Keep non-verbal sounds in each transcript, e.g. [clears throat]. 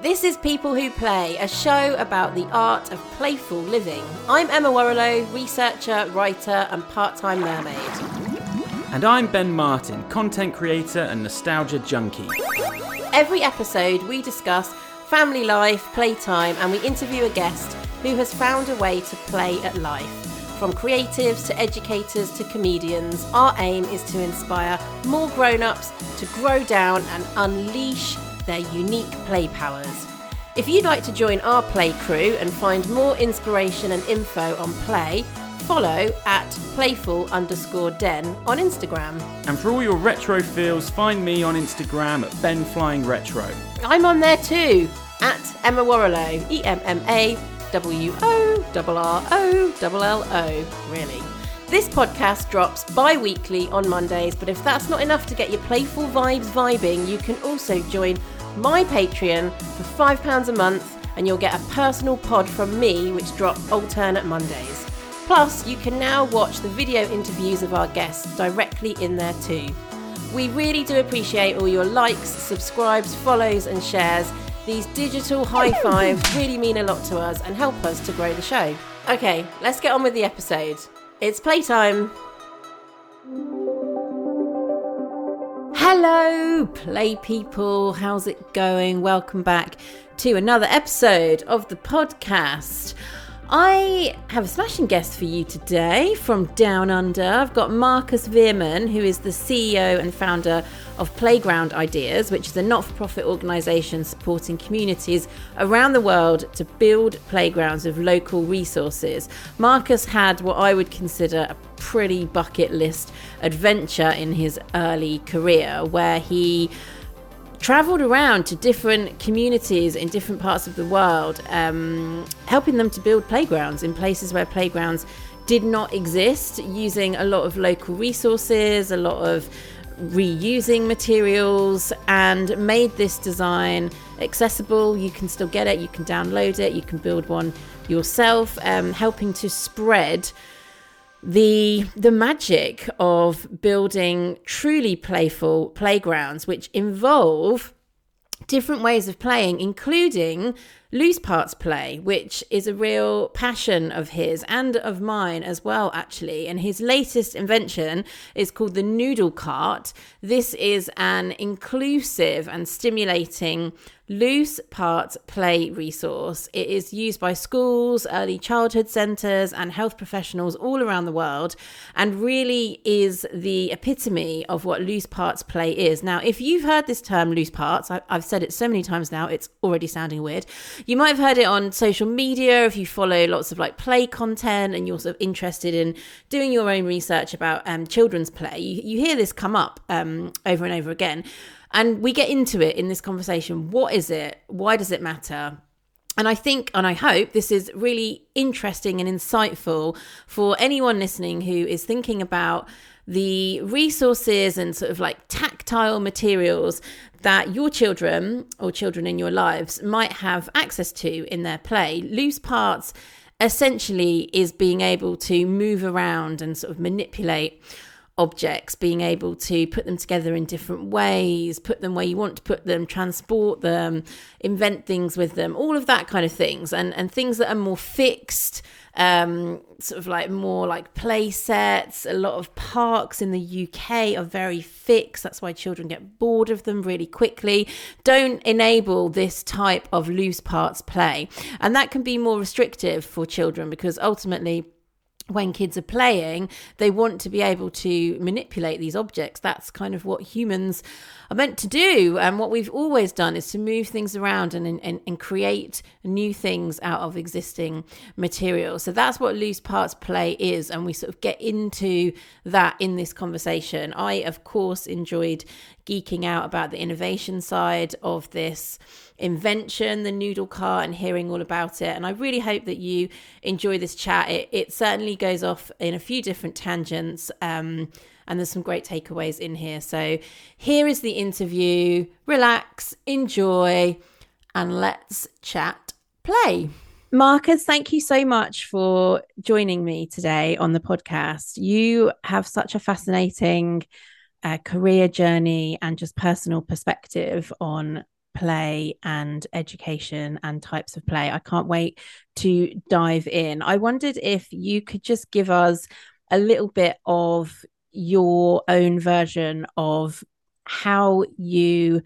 This is People Who Play, a show about the art of playful living. I'm Emma Worrollo, researcher, writer, and part time mermaid. And I'm Ben Martin, content creator and nostalgia junkie. Every episode, we discuss family life, playtime, and we interview a guest who has found a way to play at life. From creatives to educators to comedians, our aim is to inspire more grown ups to grow down and unleash their unique play powers. If you'd like to join our play crew and find more inspiration and info on play, follow at playful underscore den on Instagram. And for all your retro feels, find me on Instagram at Ben Flying Retro. I'm on there too, at Emma Worrollo, E M M A W O R R O L L O, really. This podcast drops bi weekly on Mondays, but if that's not enough to get your playful vibes vibing, you can also join my Patreon for £5 a month and you'll get a personal pod from me, which drop alternate Mondays. Plus, you can now watch the video interviews of our guests directly in there too. We really do appreciate all your likes, subscribes, follows, and shares. These digital high fives really mean a lot to us and help us to grow the show. Okay, let's get on with the episode. It's playtime. Hello, play people. How's it going? Welcome back to another episode of the podcast. I have a smashing guest for you today from Down Under. I've got Marcus Veerman, who is the CEO and founder of Playground Ideas, which is a not for profit organisation supporting communities around the world to build playgrounds with local resources. Marcus had what I would consider a pretty bucket list adventure in his early career, where he traveled around to different communities in different parts of the world, um, helping them to build playgrounds in places where playgrounds did not exist, using a lot of local resources, a lot of reusing materials, and made this design accessible. You can still get it, you can download it, you can build one yourself, um, helping to spread the the magic of building truly playful playgrounds which involve different ways of playing including loose parts play which is a real passion of his and of mine as well actually. And his latest invention is called the Nudel Kart. This is an inclusive and stimulating loose parts play resource. It is used by schools, early childhood centres, and health professionals all around the world, and really is the epitome of what loose parts play is. Now, if you've heard this term loose parts, I, have said it so many times now, it's already sounding weird. You might have heard it on social media if you follow lots of like play content and you're sort of interested in doing your own research about um, children's play. You, you hear this come up um, over and over again. And we get into it in this conversation. What is it? Why does it matter? And I think and I hope this is really interesting and insightful for anyone listening who is thinking about the resources and sort of like tactile materials that your children or children in your lives might have access to in their play. Loose parts essentially is being able to move around and sort of manipulate objects, being able to put them together in different ways, put them where you want to put them, transport them, invent things with them, all of that kind of things, and and things that are more fixed, um, sort of like more like play sets. A lot of parks in the UK are very fixed. That's why children get bored of them really quickly. Don't enable this type of loose parts play, and that can be more restrictive for children because ultimately when kids are playing, they want to be able to manipulate these objects. That's kind of what humans are meant to do. And what we've always done is to move things around and, and, and create new things out of existing material. So that's what loose parts play is. And we sort of get into that in this conversation. I, of course, enjoyed geeking out about the innovation side of this invention, the Nudel Kart, and hearing all about it. And I really hope that you enjoy this chat. It, it certainly goes off in a few different tangents. Um, and there's some great takeaways in here. So here is the interview. Relax, enjoy, and let's chat play. Marcus, thank you so much for joining me today on the podcast. You have such a fascinating uh, career journey and just personal perspective on play and education and types of play. I can't wait to dive in. I wondered if you could just give us a little bit of your own version of how you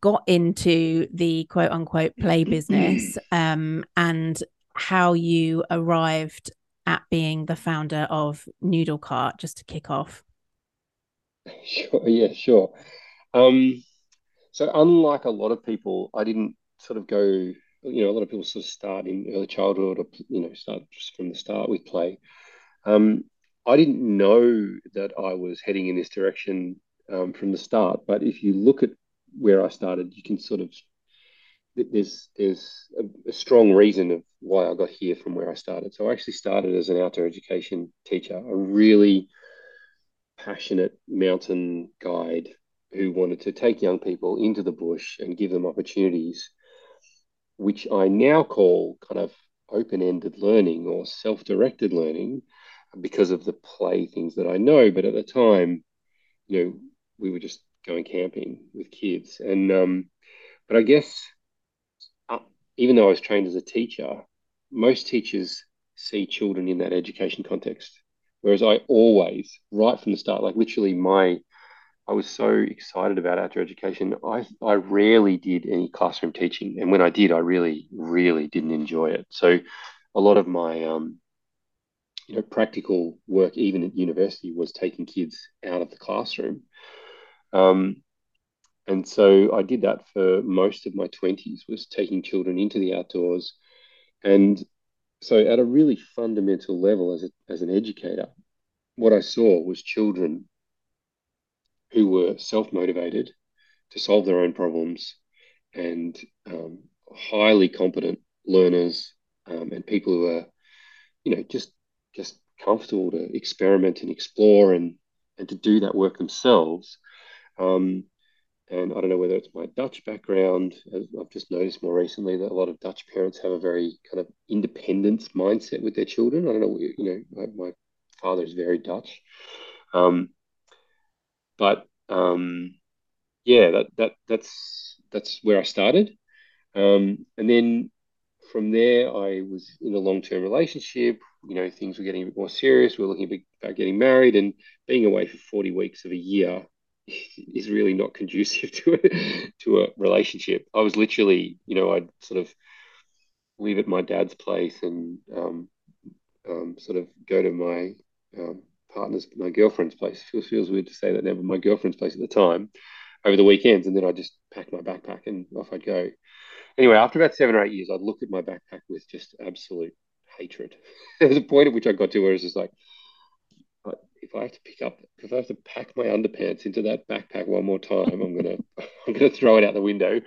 got into the quote unquote play [clears throat] business um, and how you arrived at being the founder of Nudel Kart, just to kick off. Sure, yeah, sure. Um, so unlike a lot of people, I didn't sort of go, you know, a lot of people sort of start in early childhood or, you know, start just from the start with play. Um, I didn't know that I was heading in this direction um, from the start. But if you look at where I started, you can sort of there's there's a, a, strong reason of why I got here from where I started. So I actually started as an outdoor education teacher, a really passionate mountain guide who wanted to take young people into the bush and give them opportunities, which I now call kind of open-ended learning or self-directed learning because of the play things that I know. But at the time, you know, we were just going camping with kids. And um, but I guess uh, even though I was trained as a teacher, most teachers see children in that education context. Whereas I always, right from the start, like literally my, I was so excited about outdoor education. I, I rarely did any classroom teaching. And when I did, I really, really didn't enjoy it. So a lot of my, um, you know, practical work, even at university, was taking kids out of the classroom um, and so I did that for most of my 20s, was taking children into the outdoors. And so at a really fundamental level as, a, as an educator, what I saw was children who were self-motivated to solve their own problems and um, highly competent learners um, and people who are, you know, just just comfortable to experiment and explore and and to do that work themselves um, and I don't know whether it's my Dutch background. I've just noticed more recently that a lot of Dutch parents have a very kind of independence mindset with their children. I don't know, you know, my, my father is very Dutch, um, but um, yeah, that that that's that's where I started, um, and then from there I was in a long term relationship. You know, things were getting a bit more serious. We were looking about getting married, and being away for forty weeks of a year [laughs] is really not conducive [laughs] to a, to a relationship. I was literally, you know, I'd sort of leave at my dad's place and um, um, sort of go to my um, partner's, my girlfriend's place. It feels, feels weird to say that now, but my girlfriend's place at the time over the weekends. And then I'd just pack my backpack and off I'd go. Anyway, after about seven or eight years, I'd look at my backpack with just absolute hatred. [laughs] there was a point at which I got to where it's just like, if I have to pick up, if I have to pack my underpants into that backpack one more time, I'm gonna, [laughs] I'm gonna throw it out the window.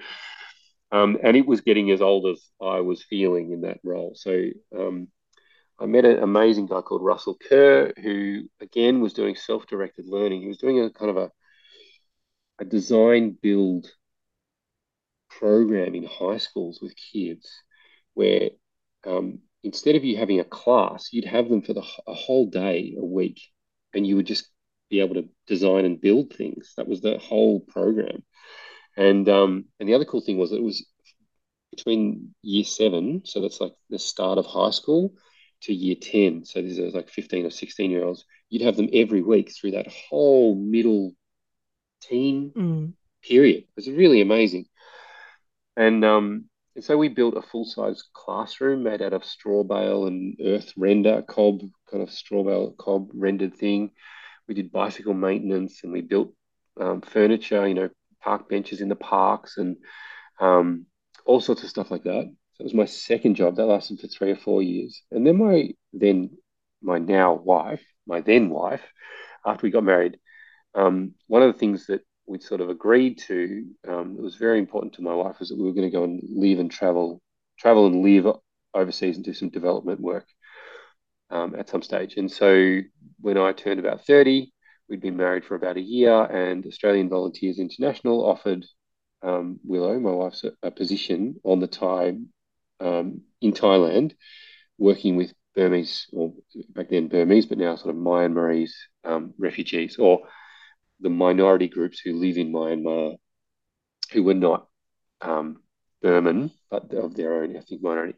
Um, and it was getting as old as I was feeling in that role. So um, I met an amazing guy called Russell Kerr, who again was doing self-directed learning. He was doing a kind of a, a design build program in high schools with kids, where um, instead of you having a class, you'd have them for the a whole day a week and you would just be able to design and build things. That was the whole program. And um, and the other cool thing was it was between year seven, so that's like the start of high school, to year 10. So these are like 15 or 16 year olds. You'd have them every week through that whole middle teen mm. period. It was really amazing. And um, and so we built a full size classroom made out of straw bale and earth render, cob, kind of straw bale, cob rendered thing. We did bicycle maintenance and we built um, furniture, you know, park benches in the parks and um, all sorts of stuff like that. So it was my second job that lasted for three or four years. And then my then my now wife, my then wife, after we got married, um, one of the things that we sort of agreed to, um, it was very important to my wife, was that we were going to go and live and travel, travel and live overseas and do some development work um, at some stage. And so when I turned about 30, we'd been married for about a year, and Australian Volunteers International offered um, Willow, my wife's, a, a, position on the Thai um, in Thailand, working with Burmese, or back then Burmese, but now sort of Myanmarese um, refugees, or the minority groups who live in Myanmar who were not um, Burman, but of their own ethnic minority.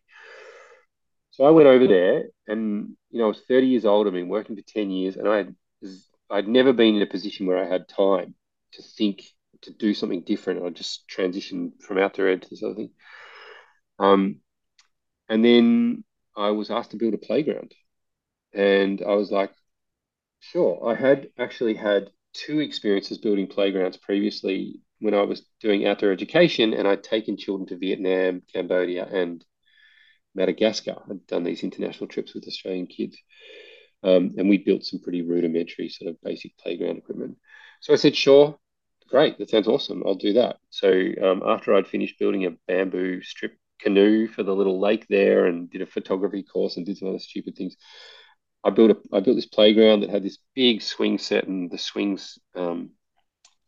So I went over there, and you know, I was 30 years old. I've been working for 10 years, and I had I'd never been in a position where I had time to think to do something different. I just transitioned from outdoor ed to this other thing. Um, and then I was asked to build a playground, and I was like, sure. I had actually had two experiences building playgrounds previously when I was doing outdoor education, and I'd taken children to Vietnam, Cambodia, and Madagascar. I'd done these international trips with Australian kids. Um, and we built some pretty rudimentary sort of basic playground equipment. So I said, sure, great, that sounds awesome. I'll do that. So um, after I'd finished building a bamboo strip canoe for the little lake there and did a photography course and did some other stupid things, I built a I built this playground that had this big swing set and the swings um,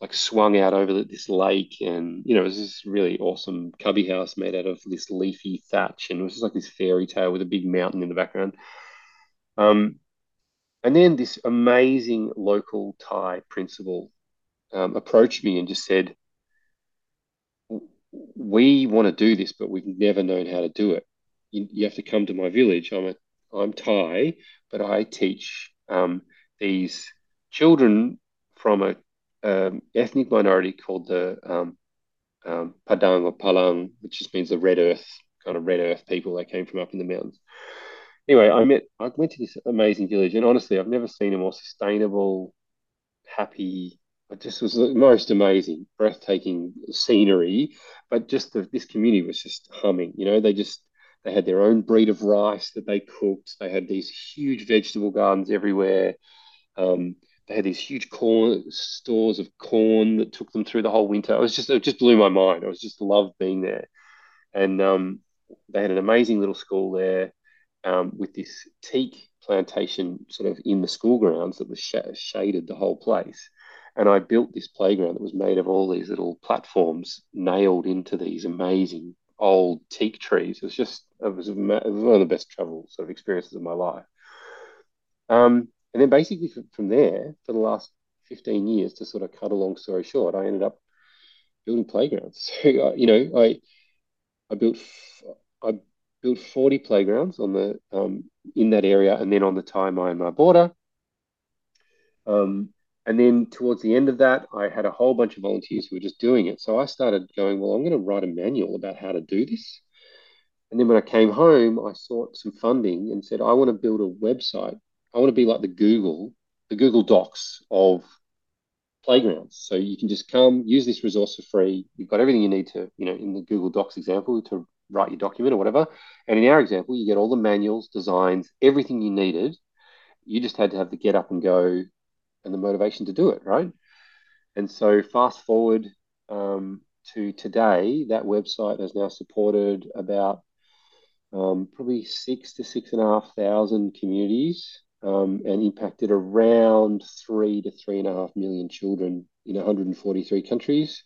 like swung out over this lake and you know it was this really awesome cubby house made out of this leafy thatch and it was just like this fairy tale with a big mountain in the background. Um, and then this amazing local Thai principal um, approached me and just said, "We want to do this, but we've never known how to do it. You, you have to come to my village. I'm a I'm Thai, but I teach um, these children from a um, ethnic minority called the um, um, Padang or Palang, which just means the red earth kind of red earth people that came from up in the mountains. Anyway, I met I went to this amazing village, and honestly, I've never seen a more sustainable, happy, it just was the most amazing, breathtaking scenery. But just the, this community was just humming. You know, they just they had their own breed of rice that they cooked. They had these huge vegetable gardens everywhere. Um, they had these huge corn stores of corn that took them through the whole winter. It was just it just blew my mind. I was just loved being there, and um, they had an amazing little school there um, with this teak plantation sort of in the school grounds that was sh- shaded the whole place. And I built this playground that was made of all these little platforms nailed into these amazing old teak trees. It was just, it was, one of the best travel sort of experiences of my life. Um, and then basically from, from there, for the last 15 years, to sort of cut a long story short, I ended up building playgrounds. [laughs] So, uh, you know, I, I built, I built 40 playgrounds on the, um, in that area and then on the Thai Myanmar border. Um, and then towards the end of that, I had a whole bunch of volunteers who were just doing it. So I started going, well, I'm going to write a manual about how to do this. And then when I came home, I sought some funding and said, I want to build a website. I want to be like the Google, the Google Docs of playgrounds. So you can just come, use this resource for free. You've got everything you need to, you know, in the Google Docs example to write your document or whatever. And in our example, you get all the manuals, designs, everything you needed. You just had to have the get up and go and the motivation to do it, right? And so, fast forward um, to today, that website has now supported about um, probably six to six and a half thousand communities um, and impacted around three to three and a half million children in 143 countries.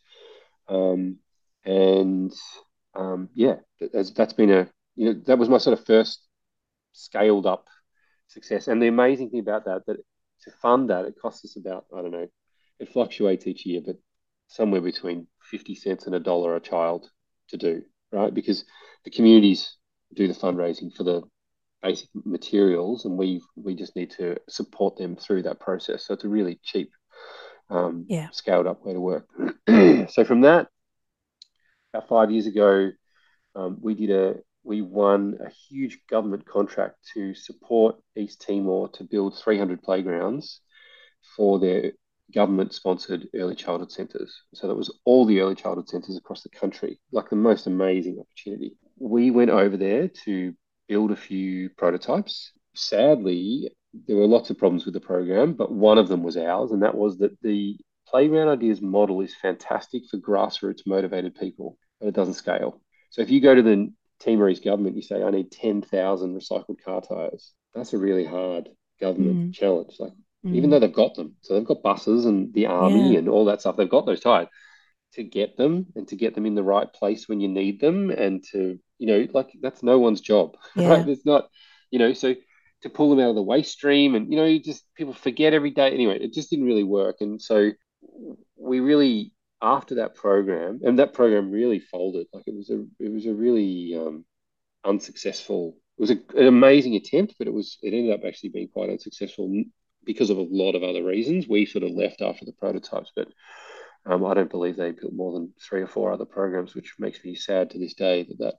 Um, and um, yeah, that's, that's been a, you know, that was my sort of first scaled up success. And the amazing thing about that, that to fund that, it costs us about, I don't know, it fluctuates each year, but somewhere between 50 cents and a dollar a child to do, right? Because the communities do the fundraising for the basic materials and we we just need to support them through that process. So it's a really cheap, um, yeah. scaled up way to work. [clears throat] so from that, about five years ago, um, we did a we won a huge government contract to support East Timor to build 300 playgrounds for their government sponsored early childhood centres. So that was all the early childhood centres across the country, like the most amazing opportunity. We went over there to build a few prototypes. Sadly, there were lots of problems with the program, but one of them was ours, and that was that the Playground Ideas model is fantastic for grassroots motivated people, but it doesn't scale. So if you go to the Timorese government, you say, I need 10,000 recycled car tires. That's a really hard government mm. challenge. Like, mm. even though they've got them, so they've got buses and the army yeah. and all that stuff, they've got those tires to get them and to get them in the right place when you need them and to, you know, like that's no one's job, [laughs] yeah. right? It's not, you know, so to pull them out of the waste stream and, you know, you just people forget every day. Anyway, it just didn't really work. And so we really after that program, and that program really folded. Like it was a it was a really um, unsuccessful. It was a, an amazing attempt, but it was it ended up actually being quite unsuccessful because of a lot of other reasons. We sort of left after the prototypes, but um, I don't believe they built more than three or four other programs, which makes me sad to this day that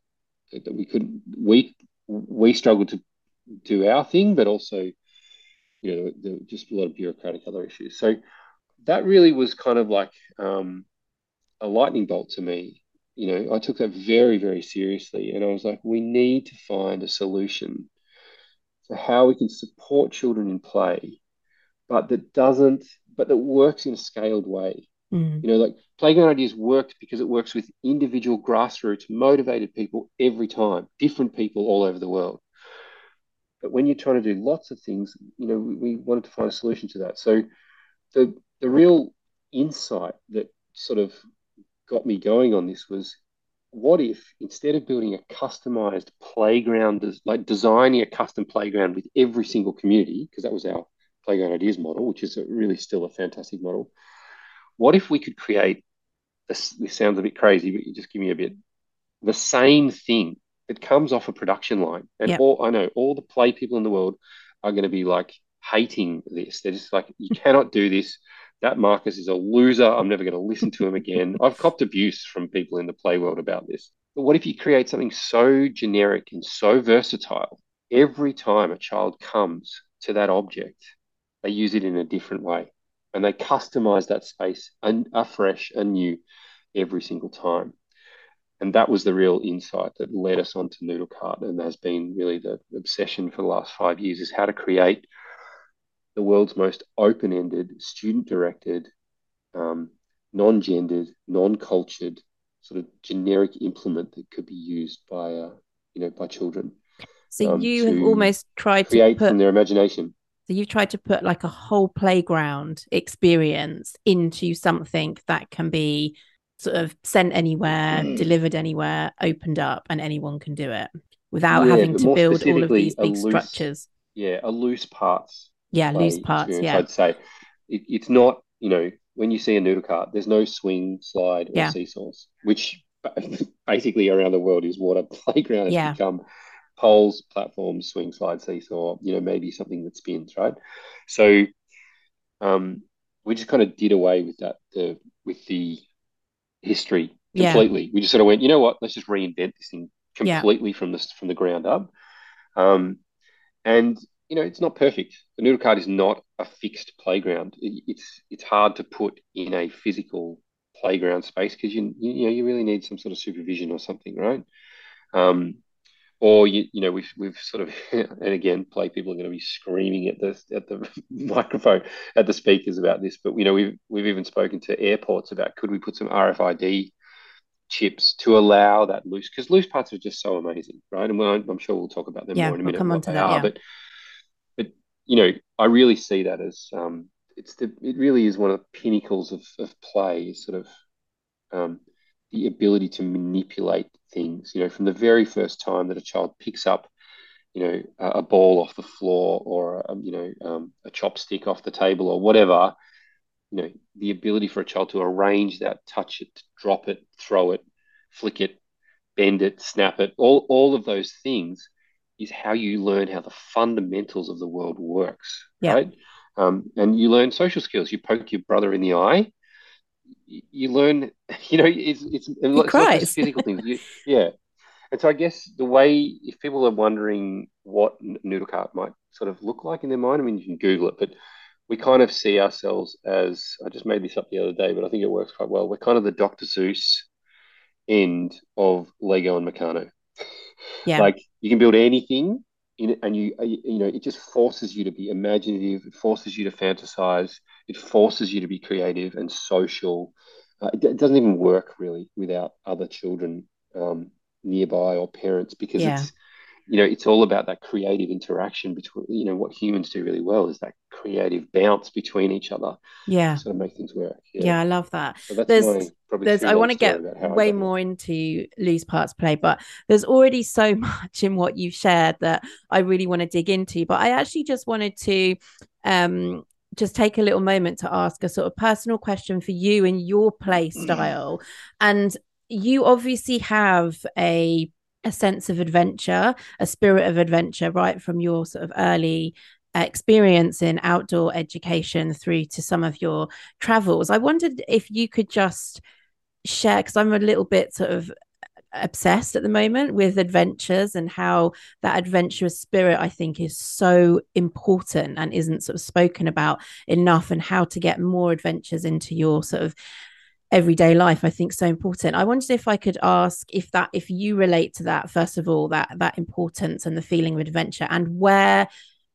that, that we couldn't we we struggled to do our thing, but also you know just a lot of bureaucratic other issues. So that really was kind of like um, a lightning bolt to me. You know, I took that very very seriously, and I was like, we need to find a solution for how we can support children in play, but that doesn't, but that works in a scaled way Mm. You know, like Playground Ideas worked because it works with individual grassroots, motivated people every time, different people all over the world. But when you're trying to do lots of things, you know, we, we wanted to find a solution to that. So the the real insight that sort of got me going on this was what if instead of building a customized playground, like designing a custom playground with every single community, because that was our playground ideas model, which is really still a fantastic model, what if we could create this? This sounds a bit crazy, but you just give me a bit. The same thing that comes off a production line, and yep. all I know, all the play people in the world are going to be like hating this. They're just like, you cannot do this. That Marcus is a loser. I'm never going to listen to him again. [laughs] I've copped abuse from people in the play world about this. But what if you create something so generic and so versatile? Every time a child comes to that object, they use it in a different way and they customize that space and afresh and new every single time. And that was the real insight that led us onto Nudel Kart and has been really the obsession for the last five years is how to create the world's most open-ended, student-directed, um, non-gendered, non-cultured, sort of generic implement that could be used by, uh, you know, by children. So um, you have almost tried to create from their imagination. So you've tried to put like a whole playground experience into something that can be sort of sent anywhere, mm. delivered anywhere, opened up, and anyone can do it without yeah, having to build all of these big loose, structures. Yeah, a loose parts. Yeah, loose parts. Yeah, I'd say it, it's not. You know, when you see a Nudel Kart, there's no swing, slide, or yeah. seesaws, which [laughs] basically around the world is what a [laughs] playground has yeah. become poles, platforms, swing, slide, seesaw, you know, maybe something that spins, right? So um, we just kind of did away with that, the with the history completely. Yeah. We just sort of went, you know what, let's just reinvent this thing completely yeah. from the from the ground up. Um, and you know, it's not perfect. The Nudel Kart is not a fixed playground. It's it's hard to put in a physical playground space because you you know you really need some sort of supervision or something, right? Um, or you, you know we've we've sort of [laughs] and again play people are going to be screaming at the at the [laughs] microphone at the speakers about this but you know we've we've even spoken to airports about could we put some RFID chips to allow that loose because loose parts are just so amazing right and I'm, I'm sure we'll talk about them yeah, more in a minute we'll come on to that, are, yeah. but you know I really see that as um it's the it really is one of the pinnacles of, of play sort of um the ability to manipulate things. You know, from the very first time that a child picks up, you know, a, a ball off the floor or a, um, you know um, a chopstick off the table or whatever. You know, the ability for a child to arrange that, touch it, drop it, throw it, flick it, bend it, snap it, all all of those things is how you learn how the fundamentals of the world works, yeah. right? Um, and you learn social skills. You poke your brother in the eye, you learn, [laughs] you know, it's it's, it's not just physical things. You, yeah, and so I guess the way, if people are wondering what Nudel Kart might sort of look like in their mind, I mean, you can Google it, but we kind of see ourselves as I just made this up the other day, but I think it works quite well. We're kind of the Dr. Seuss end of Lego and Meccano. Yeah, like you can build anything in it, and you you know it just forces you to be imaginative. It forces you to fantasize. It forces you to be creative and social. Uh, it, it, doesn't even work really without other children um, nearby or parents because yeah. it's you know it's all about that creative interaction between you know what humans do really well is that creative bounce between each other. Yeah. Sort of make things work yeah, yeah i love that. So there's my, there's i want to get way more into loose parts play but there's already so [laughs] much in what you've shared that i really want to dig into but i actually just wanted to um just take a little moment to ask a sort of personal question for you and your play style. and you obviously have a a sense of adventure, a spirit of adventure, right from your sort of early experience in outdoor education through to some of your travels. I wondered if you could just share, because I'm a little bit sort of obsessed at the moment with adventures and how that adventurous spirit I think is so important and isn't sort of spoken about enough and how to get more adventures into your sort of everyday life i think so important. I wondered if i could ask if that if you relate to that first of all that that importance and the feeling of adventure and where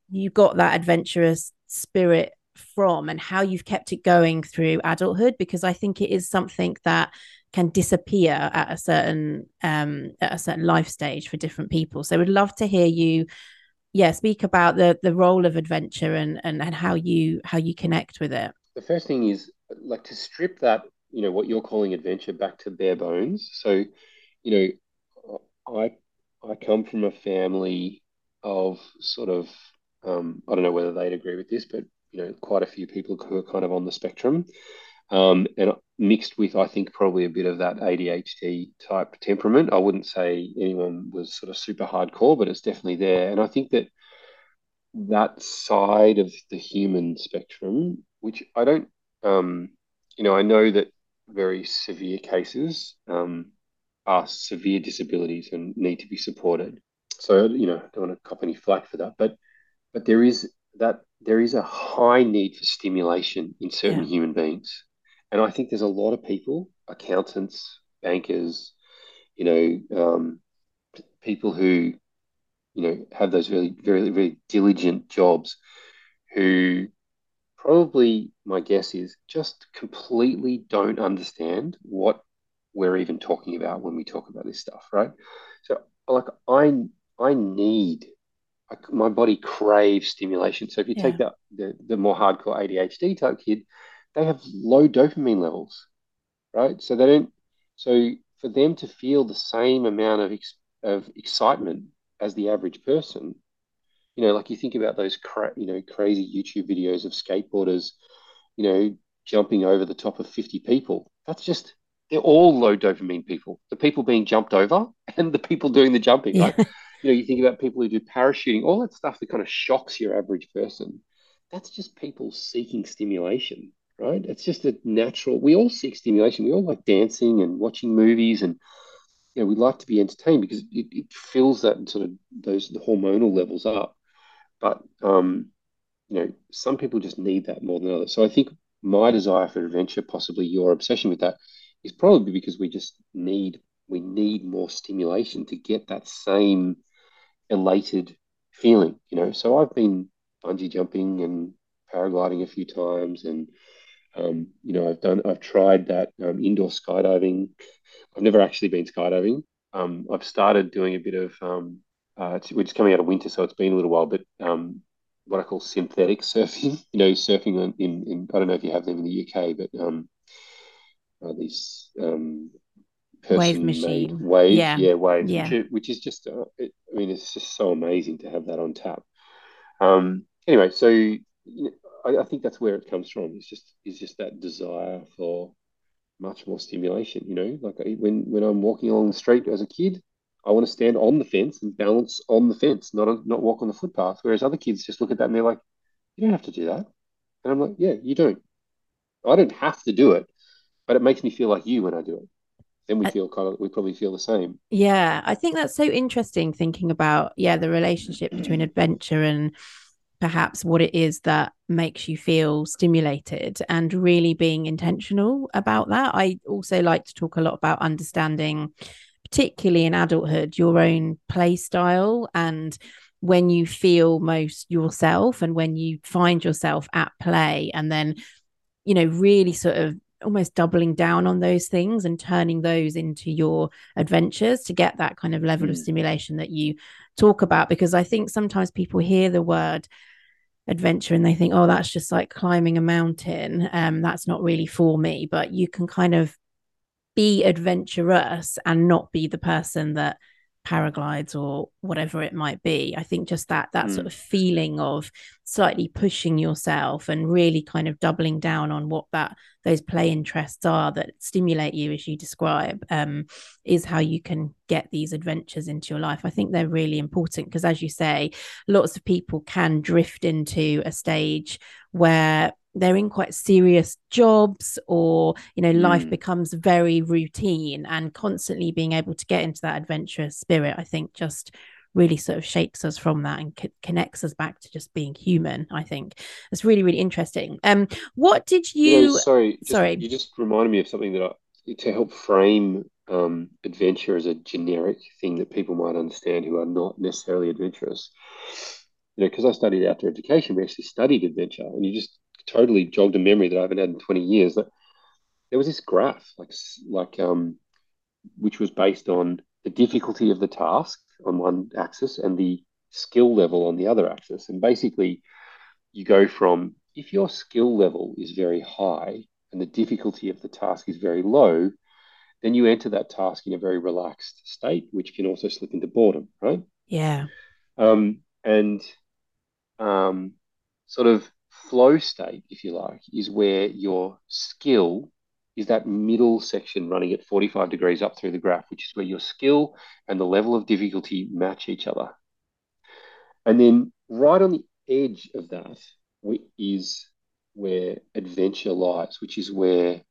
you got that adventurous spirit from and how you've kept it going through adulthood because i think it is something that can disappear at a certain um at a certain life stage for different people. So we'd love to hear you yeah speak about the the role of adventure and and, and how you how you connect with it. The first thing is like to strip that you know what you're calling adventure back to bare bones so you know i i come from a family of sort of um, I don't know whether they'd agree with this, but you know, quite a few people who are kind of on the spectrum, um, and mixed with, I think, probably a bit of that ADHD type temperament. I wouldn't say anyone was sort of super hardcore, but it's definitely there. And I think that that side of the human spectrum, which I don't, um, you know, I know that very severe cases um, are severe disabilities and need to be supported. So, you know, I don't want to cop any flack for that, but but there is that there is a high need for stimulation in certain yeah. human beings. And I think there's a lot of people, accountants, bankers, you know, um, people who, you know, have those really, very, very diligent jobs who probably, my guess is, just completely don't understand what we're even talking about when we talk about this stuff, right? So, like, I, I need my body craves stimulation. So if you yeah. take that the, the more hardcore ADHD type kid, they have low dopamine levels, right? So they don't. So for them to feel the same amount of ex, of excitement as the average person, you know, like you think about those cra- you know crazy YouTube videos of skateboarders, you know, jumping over the top of fifty people. That's just they're all low dopamine people. The people being jumped over [laughs] and the people doing the jumping, yeah. right? you know, you think about people who do parachuting, all that stuff that kind of shocks your average person. That's just people seeking stimulation, right? It's just a natural. We all seek stimulation. We all like dancing and watching movies, and you know, we like to be entertained because it, it fills that sort of those the hormonal levels up. But um, you know, some people just need that more than others. So I think my desire for adventure, possibly your obsession with that, is probably because we just need we need more stimulation to get that same elated feeling, you know. So I've been bungee jumping and paragliding a few times, and um, you know, I've done, I've tried that um, indoor skydiving. I've never actually been skydiving. Um, I've started doing a bit of, um, uh, we're just coming out of winter, so it's been a little while, but um, what I call synthetic surfing. [laughs] You know, surfing in, in I don't know if you have them in the UK, but um, uh, these um, wave machine wave yeah yeah waves yeah. Which, is, which is just uh, it, i mean it's just so amazing to have that on tap um anyway so you know, I, I, think that's where it comes from it's just it's just that desire for much more stimulation you know like I, when when i'm walking along the street as a kid i want to stand on the fence and balance on the fence not on, not walk on the footpath. Whereas other kids just look at that and they're like you don't have to do that. And i'm like yeah you don't. I don't have to do it but it makes me feel like you when i do it. Then we feel kind of we probably feel the same. Yeah i think that's so interesting thinking about yeah the relationship between adventure and perhaps what it is that makes you feel stimulated and really being intentional about that. I also like to talk a lot about understanding particularly in adulthood your own play style and when you feel most yourself and when you find yourself at play and then you know really sort of almost doubling down on those things and turning those into your adventures to get that kind of level mm. of stimulation that you talk about because i think sometimes people hear the word adventure and they think oh that's just like climbing a mountain um that's not really for me but you can kind of be adventurous and not be the person that paraglides or whatever it might be i think just that that mm. sort of feeling of slightly pushing yourself and really kind of doubling down on what that those play interests are that stimulate you as you describe um, is how you can get these adventures into your life i think they're really important because as you say lots of people can drift into a stage where they're in quite serious jobs or you know life Mm. becomes very routine and constantly being able to get into that adventurous spirit i think just really sort of shakes us from that and co- connects us back to just being human i think it's really really interesting um what did you, You sorry, just, sorry. you just reminded me of something that I, to help frame um, adventure as a generic thing that people might understand who are not necessarily adventurous. You know, because I studied outdoor education, we actually studied adventure, and you just totally jogged a memory that I haven't had in 20 years. That there was this graph, like like um, which was based on the difficulty of the task on one axis and the skill level on the other axis, and basically you go from if your skill level is very high and the difficulty of the task is very low, then you enter that task in a very relaxed state, which can also slip into boredom, right? yeah Um, and um, sort of flow state, if you like, is where your skill is that middle section running at 45 degrees up through the graph, which is where your skill and the level of difficulty match each other. And then right on the edge of that is where adventure lies, which is where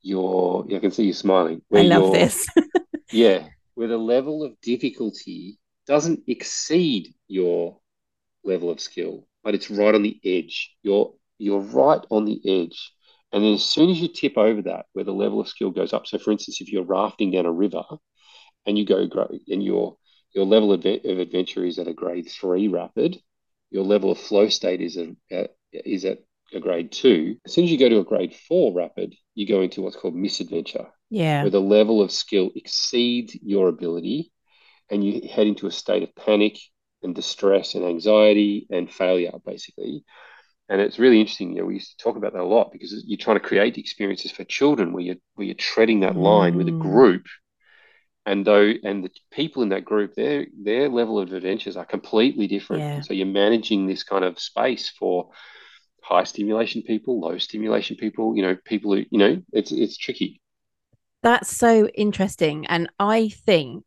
your I can see you smiling. Where i love this [laughs] Yeah, where the level of difficulty doesn't exceed your level of skill, but it's right on the edge. You're you're right on the edge. And then as soon as you tip over that, where the level of skill goes up. So for instance, if you're rafting down a river and you go and your your level of, adventure is at a grade three rapid, your level of flow state is at is at a grade two. As soon as you go to a grade four rapid, you go into what's called misadventure yeah where the level of skill exceeds your ability and you head into a state of panic and distress and anxiety and failure, basically. And it's really interesting. You know, we used to talk about that a lot because you're trying to create experiences for children where you're where you're treading that line with a Mm. group, and though and the people in that group, their their level of adventures are completely different. Yeah. So you're managing this kind of space for high stimulation people, low stimulation people. You know, people who you know, it's it's tricky. That's so interesting. And I think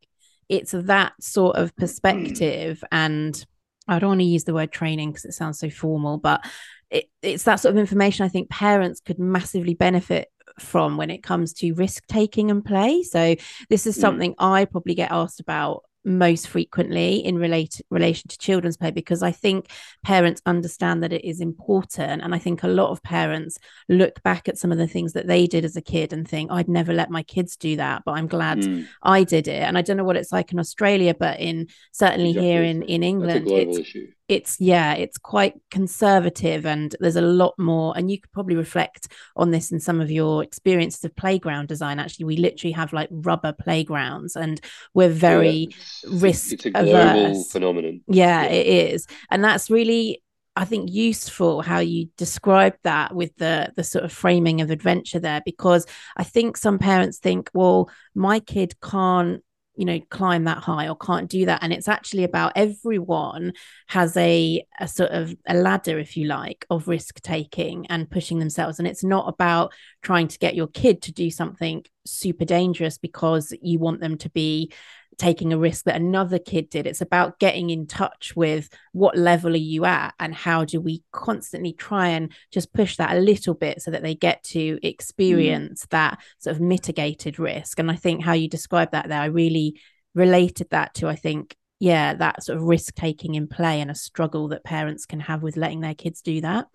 it's that sort of perspective. And I don't want to use the word training because it sounds so formal, but it, it's that sort of information I think parents could massively benefit from when it comes to risk taking and play. So, this is Mm. something I probably get asked about most frequently in relate relation to children's play because I think parents understand that it is important and I think a lot of parents look back at some of the things that they did as a kid and think I'd never let my kids do that but I'm glad Mm. I did it and I don't know what it's like in Australia but in certainly here in Exactly. in England global it's issue. It's yeah it's quite conservative and there's a lot more and you could probably reflect on this in some of your experiences of playground design actually we literally have like rubber playgrounds and we're very Yeah, risk It's a global averse. phenomenon. yeah, Yeah. it is. And that's really I think useful how you describe that with the the sort of framing of adventure there because I think some parents think well my kid can't you know climb that high or can't do that. And it's actually about everyone has a a sort of a ladder if you like of risk taking and pushing themselves. And it's not about trying to get your kid to do something super dangerous because you want them to be taking a risk that another kid did. It's about getting in touch with what level are you at and how do we constantly try and just push that a little bit so that they get to experience that sort of mitigated risk. And I think how you describe that there, I really related that to, I think, yeah, that sort of risk taking in play and a struggle that parents can have with letting their kids do that.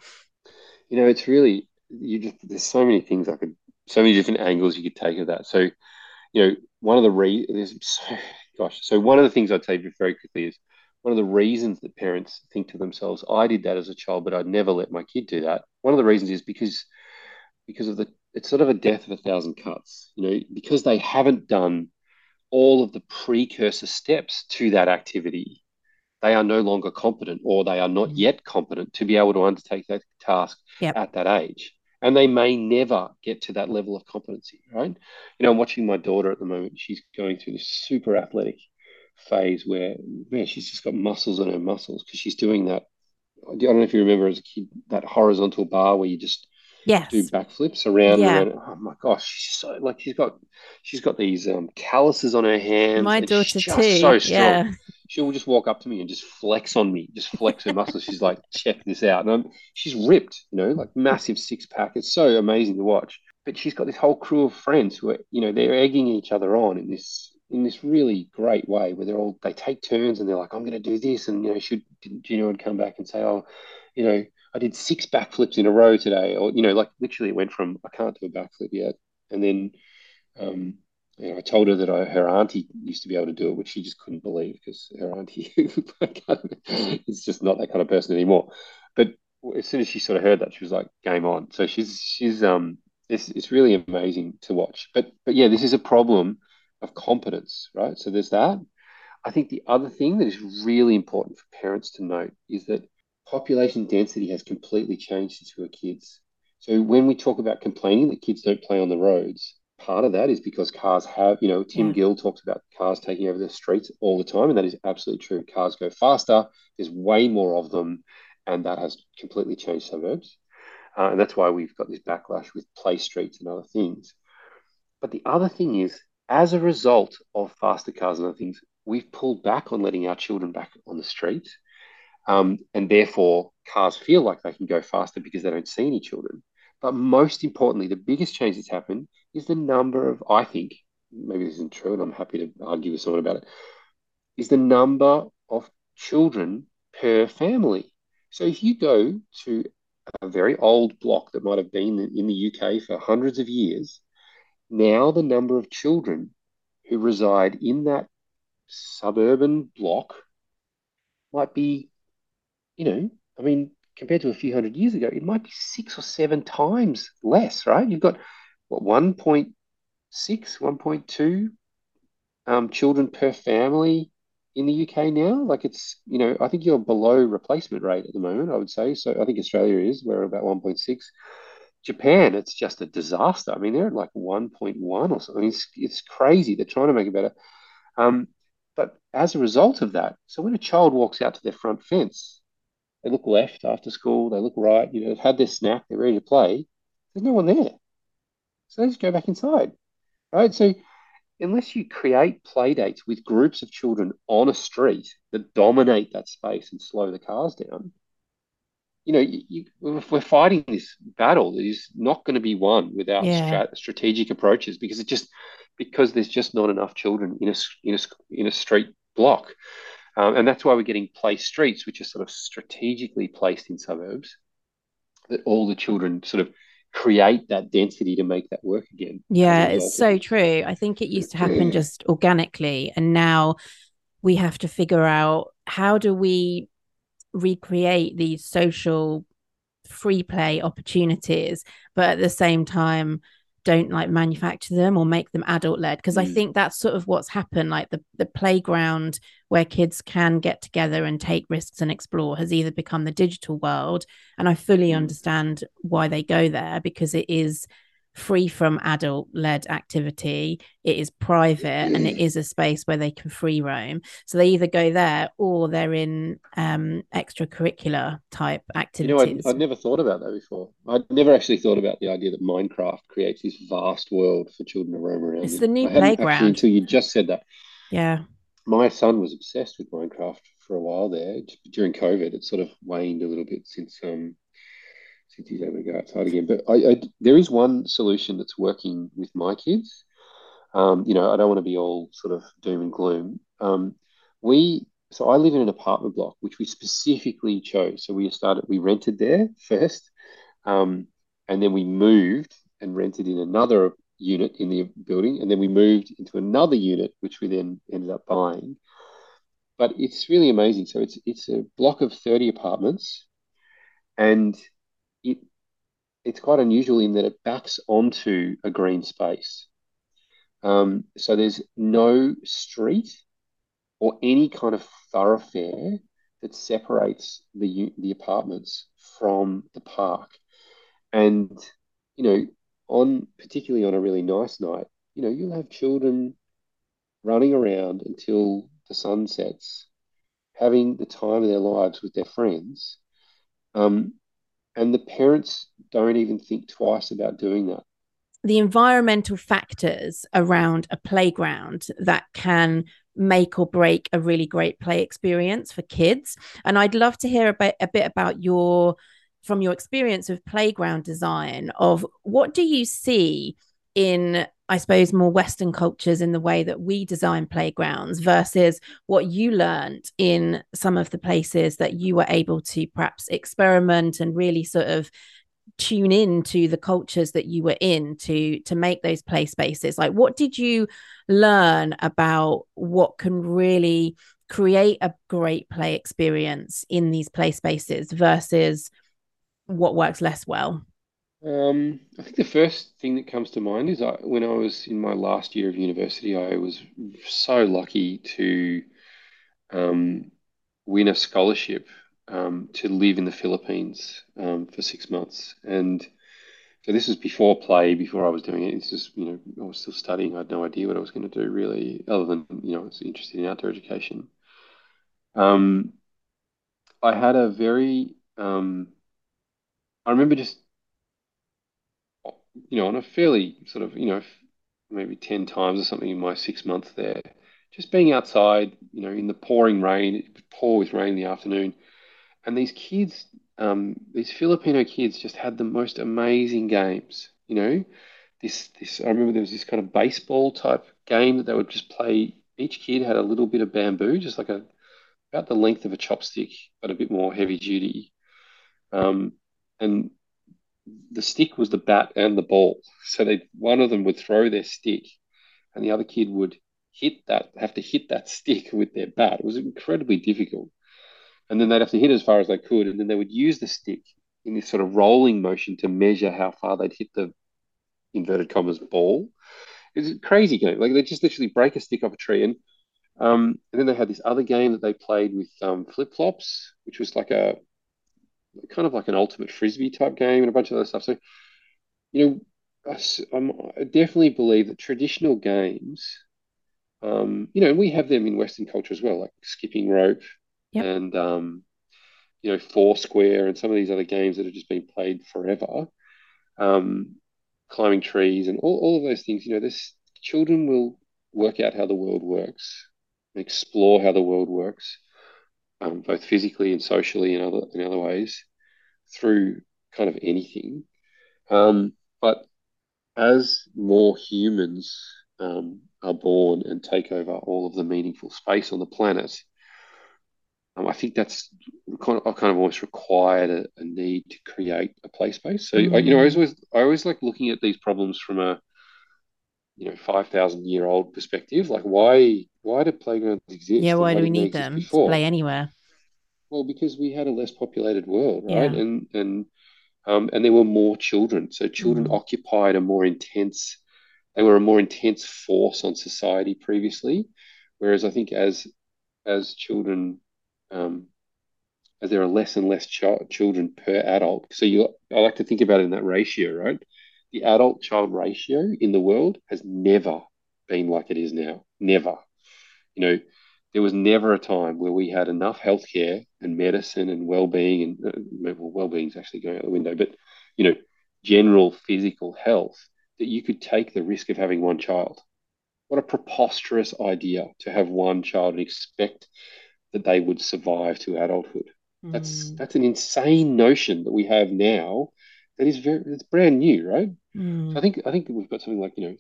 You know, it's really you just there's so many things I could so many different angles you could take of that. So, you know, one of the re there's so gosh, so one of the things I'd say very quickly is one of the reasons that parents think to themselves, I did that as a child, but I'd never let my kid do that. One of the reasons is because because of the it's sort of a death of a thousand cuts, you know, because they haven't done all of the precursor steps to that activity. They are no longer competent or they are not mm-hmm. yet competent to be able to undertake that task Yep. at that age. And they may never get to that level of competency, right? You know, I'm watching my daughter at the moment. She's going through this super athletic phase where man, she's just got muscles on her muscles because she's doing that. I don't know if you remember as a kid that horizontal bar where you just yes. do backflips around yeah. and. Oh my gosh, she's so like she's got she's got these um, calluses on her hands. My daughter too. So strong. Yeah. She'll just walk up to me and just flex on me, just flex her muscles. She's like, check this out. And I'm, she's ripped, you know, like massive six pack. It's so amazing to watch. But she's got this whole crew of friends who are, you know, they're egging each other on in this in this really great way where they're all they take turns and they're like, I'm going to do this, and you know, should Gino would come back and say, oh, you know, I did six backflips in a row today, or you know, like literally it went from I can't do a backflip yet, and then, um, you know, I told her that I, her auntie used to be able to do it, which she just couldn't believe because her auntie [laughs] [laughs] is just not that kind of person anymore. But as soon as she sort of heard that, she was like, "Game on!" So she's she's um, it's it's really amazing to watch. But but yeah, this is a problem of competence, right? So there's that. I think the other thing that is really important for parents to note is that population density has completely changed since we were kids. So when we talk about complaining that kids don't play on the roads, part of that is because cars have, you know, Tim yeah. Gill talks about cars taking over the streets all the time, and that is absolutely true. Cars go faster, there's way more of them, and that has completely changed suburbs. Uh, and that's why we've got this backlash with play streets and other things. But the other thing is as a result of faster cars and other things, we've pulled back on letting our children back on the street. Um, and therefore, cars feel like they can go faster because they don't see any children. But most importantly, the biggest change that's happened is the number of, I think, maybe this isn't true, and I'm happy to argue with someone about it, is the number of children per family. So if you go to a very old block that might have been in the UK for hundreds of years, now the number of children who reside in that suburban block might be, you know, I mean, compared to a few hundred years ago, it might be six or seven times less, right? You've got what 1.6, 1.2 um, children per family in the UK now. Like it's, you know, I think you're below replacement rate at the moment, I would say. So I think Australia is, we're about 1.6. Japan, it's just a disaster. I mean, they're at like 1.1 or something. It's, it's crazy. They're trying to make it better. Um, but as a result of that, so when a child walks out to their front fence, they look left after school, they look right, you know, they've had their snack, they're ready to play. There's no one there. So they just go back inside, right? So unless you create play dates with groups of children on a street that dominate that space and slow the cars down, you know, you, you, we're fighting this battle that is not going to be won without yeah. strat- strategic approaches because it just because there's just not enough children in a in a in a street block, um, and that's why we're getting place streets, which are sort of strategically placed in suburbs, that all the children sort of create that density to make that work again. Yeah, it's so true. I think it used to happen just organically, and now we have to figure out how do we recreate these social free play opportunities, but at the same time, don't like manufacture them or make them adult led because mm. I think that's sort of what's happened like the the playground where kids can get together and take risks and explore has either become the digital world and I fully mm. understand why they go there because it is free from adult led activity. It is private and it is a space where they can free roam. So they either go there or they're in um, extracurricular type activities. You know, I'd, I'd, never thought about that before. I'd never actually thought about the idea that Minecraft creates this vast world for children to roam around. It's in. the new playground. Until you just said that. Yeah. My son was obsessed with Minecraft for a while there. During COVID, it sort of waned a little bit since um, since he's able to go outside again. But I, I, there is one solution that's working with my kids. Um, you know, I don't want to be all sort of doom and gloom. Um, we so I live in an apartment block which we specifically chose. So we started, we rented there first, um, and then we moved and rented in another unit in the building, and then we moved into another unit which we then ended up buying. But it's really amazing. So it's it's a block of thirty apartments, and it it's quite unusual in that it backs onto a green space. Um, so there's no street or any kind of thoroughfare that separates the the apartments from the park. And you know, on particularly on a really nice night, you know, you'll have children running around until the sun sets, having the time of their lives with their friends. Um, and the parents don't even think twice about doing that. The environmental factors around a playground that can make or break a really great play experience for kids. And I'd love to hear a bit, a bit about your from your experience of playground design of what do you see in I suppose more Western cultures in the way that we design playgrounds versus what you learned in some of the places that you were able to perhaps experiment and really sort of tune in to the cultures that you were in to to make those play spaces like what did you learn about what can really create a great play experience in these play spaces versus what works less well? Um, I think the first thing that comes to mind is I, when I was in my last year of university, I was so lucky to um, win a scholarship um, to live in the Philippines um, for six months. And so this was before play, before I was doing it. It's just, you know, I was still studying. I had no idea what I was going to do really, other than, you know, I was interested in outdoor education. Um, I had a very, um, I remember just, you know, on a fairly sort of, you know, maybe 10 times or something in my six months there, just being outside, you know, in the pouring rain, it pour with rain in the afternoon. And these kids, um, these Filipino kids just had the most amazing games, you know. This, this, I remember there was this kind of baseball type game that they would just play. Each kid had a little bit of bamboo, just like a, about the length of a chopstick, but a bit more heavy duty. Um, and the stick was the bat and the ball. So they one of them would throw their stick, and the other kid would hit that have to hit that [laughs] stick with their bat. It was incredibly difficult, and then they'd have to hit as far as they could, and then they would use the stick in this sort of rolling motion to measure how far they'd hit the inverted commas ball. It's a crazy game. Like they just literally break a stick off a tree and. Um, and then they had this other game that they played with um, flip flops, which was like a kind of like an ultimate frisbee type game and a bunch of other stuff. So, you know, I, I definitely believe that traditional games, um, you know, and we have them in Western culture as well, like skipping rope yep. and, um, you know, Foursquare and some of these other games that have just been played forever, um, climbing trees and all, all of those things. You know, this children will work out how the world works, explore how the world works um, both physically and socially in other in other ways through kind of anything. Um, but as more humans um, are born and take over all of the meaningful space on the planet, um, I think that's kind of, I kind of almost required a, a need to create a play space. So mm. I, you know, I always I always like looking at these problems from a you know five thousand year old perspective. Like why why do playgrounds exist? Yeah, why do we need them to play anywhere? Well, because we had a less populated world, right? Yeah. And and um, and there were more children, so children mm. occupied a more intense. They were a more intense force on society previously, whereas I think as as children, um, as there are less and less ch- children per adult, so you I like to think about it in that ratio, right? The adult child ratio in the world has never been like it is now. Never. You know, there was never a time where we had enough healthcare and medicine and well-being and uh, well, well-being is actually going out the window, but you know, general physical health that you could take the risk of having one child. What a preposterous idea to have one child and expect that they would survive to adulthood. Mm. That's that's an insane notion that we have now. That is very it's brand new, right? Mm. So I think I think we've got something like you know,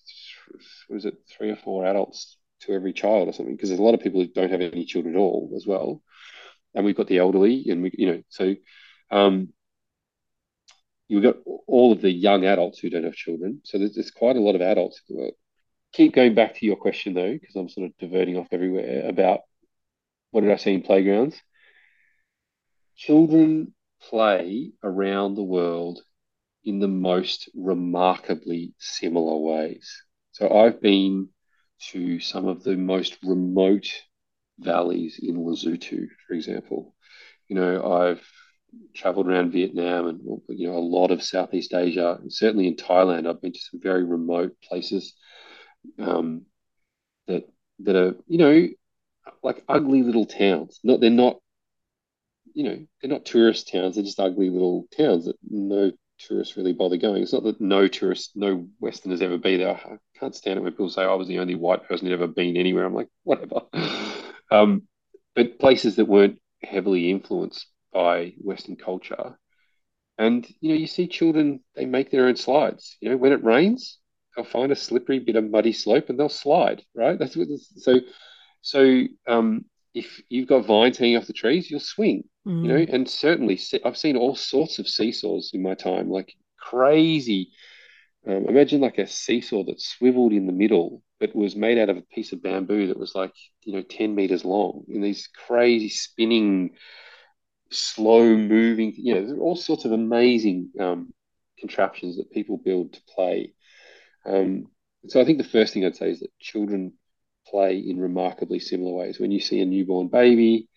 what is it, three or four adults to every child or something because there's a lot of people who don't have any children at all as well. And we've got the elderly and we you know so um, you've got all of the young adults who don't have children. So there's, there's quite a lot of adults in the world. Keep going back to your question though because i'm sort of diverting off everywhere about what did i see in playgrounds? Children play around the world in the most remarkably similar ways so i've been to some of the most remote valleys in Lesotho, for example. You know, I've traveled around Vietnam and you know a lot of Southeast Asia, and certainly in Thailand. I've been to some very remote places um, that that are you know like ugly little towns. Not they're not, you know, they're not tourist towns. They're just ugly little towns that no tourists really bother going. It's not that no tourists, no Westerners ever be there. I can't stand it when people say I was the only white person who'd ever been anywhere. I'm like, whatever. [laughs] Um, but places that weren't heavily influenced by Western culture. And you know, you see children, they make their own slides. You know, when it rains, they'll find a slippery bit of muddy slope and they'll slide, right? That's what so so um if you've got vines hanging off the trees, you'll swing, mm. you know, and certainly I've seen all sorts of seesaws in my time, like crazy. Um, imagine like a seesaw that swiveled in the middle, but was made out of a piece of bamboo that was like, you know, 10 meters long in these crazy spinning, slow moving, you know, there are all sorts of amazing um, contraptions that people build to play. Um, so I think the first thing I'd say is that children play in remarkably similar ways. When you see a newborn baby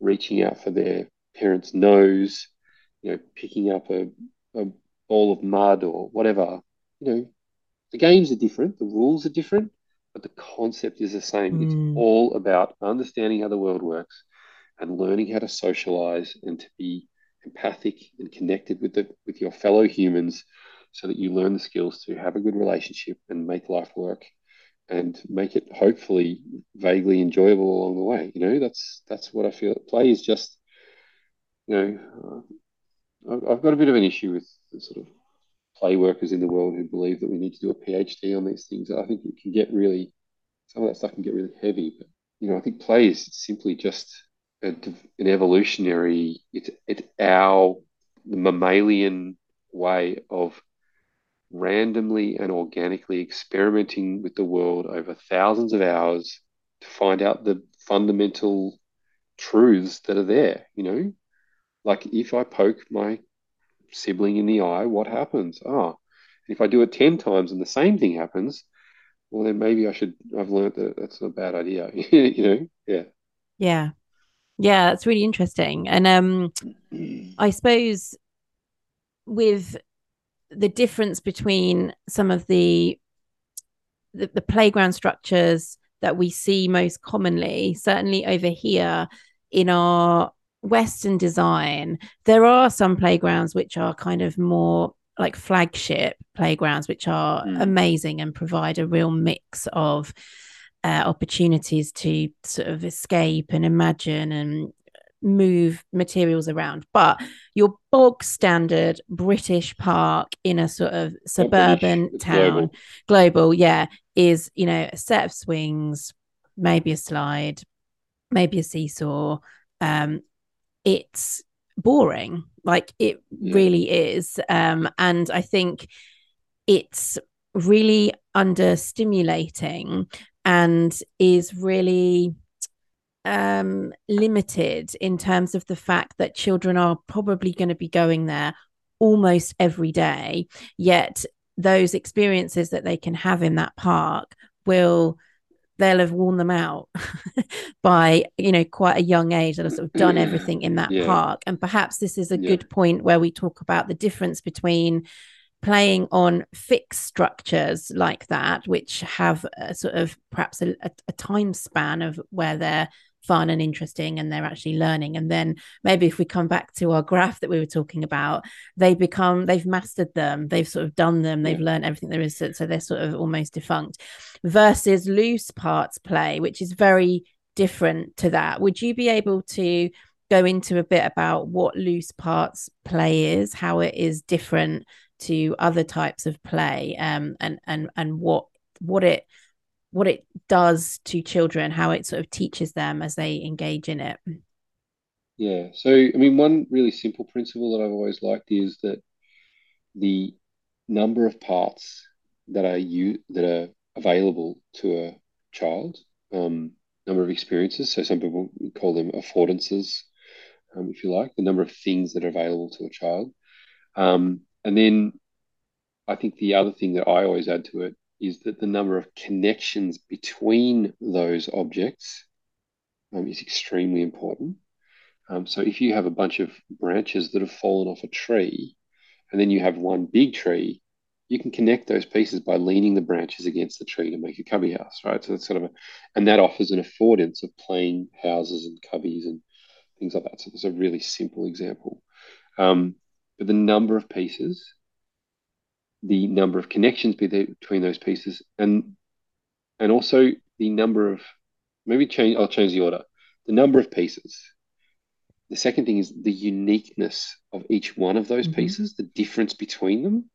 reaching out for their parent's nose, you know, picking up a, a ball of mud or whatever, you know, the games are different, the rules are different, but the concept is the same. Mm. It's all about understanding how the world works and learning how to socialize and to be empathic and connected with the with your fellow humans so that you learn the skills to have a good relationship and make life work and make it hopefully vaguely enjoyable along the way. You know, that's that's what I feel. Play is just, you know, uh, I've got a bit of an issue with the sort of play workers in the world who believe that we need to do a PhD on these things. I think it can get really, some of that stuff can get really heavy. But you know, I think play is simply just a, an evolutionary. It's it's our mammalian way of randomly and organically experimenting with the world over thousands of hours to find out the fundamental truths that are there, you know? Like if I poke my sibling in the eye, what happens? Oh, if I do it 10 times and the same thing happens, well, then maybe I should, I've learned that that's a bad idea, [laughs] you know? Yeah. Yeah. Yeah, that's really interesting. And um [clears throat] I suppose with the difference between some of the, the the, playground structures that we see most commonly, certainly over here in our Western design, there are some playgrounds which are kind of more like flagship playgrounds, which are mm. amazing and provide a real mix of uh, opportunities to sort of escape and imagine and move materials around. But your bog standard British park in a sort of [laughs] suburban town, global. global, yeah, is, you know, a set of swings, maybe a slide, maybe a seesaw. Um, it's boring. Like it yeah. really is. Um, and I think it's really under stimulating and is really um, limited in terms of the fact that children are probably going to be going there almost every day. Yet those experiences that they can have in that park will they'll have worn them out [laughs] by you know quite a young age they'll have sort of done everything in that [clears throat] yeah. park and perhaps this is a yeah. good point where we talk about the difference between playing on fixed structures like that which have a sort of perhaps a, a time span of where they're fun and interesting and they're actually learning. And then maybe if we come back to our graph that we were talking about they become they've mastered them. They've sort of done them. They've yeah. learned everything there is so, so they're sort of almost defunct. Versus loose parts play which is very different to that. Would you be able to go into a bit about what loose parts play is how it is different to other types of play um, and and and what what it what it does to children, how it sort of teaches them as they engage in it. Yeah. So, I mean, one really simple principle that I've always liked is that the number of parts that are you that are available to a child, um, number of experiences. So some people call them affordances, um, if you like, the number of things that are available to a child. Um, and then I think the other thing that I always add to it is that the number of connections between those objects um, is extremely important. Um, so if you have a bunch of branches that have fallen off a tree, and then you have one big tree, you can connect those pieces by leaning the branches against the tree to make a cubby house, right? So that's sort of a, and that offers an affordance of plain houses and cubbies and things like that. So there's a really simple example. Um, but the number of pieces, the number of connections between those pieces, and and also the number of maybe change. I'll change the order. The number of pieces. The second thing is the uniqueness of each one of those mm-hmm. pieces, the difference between them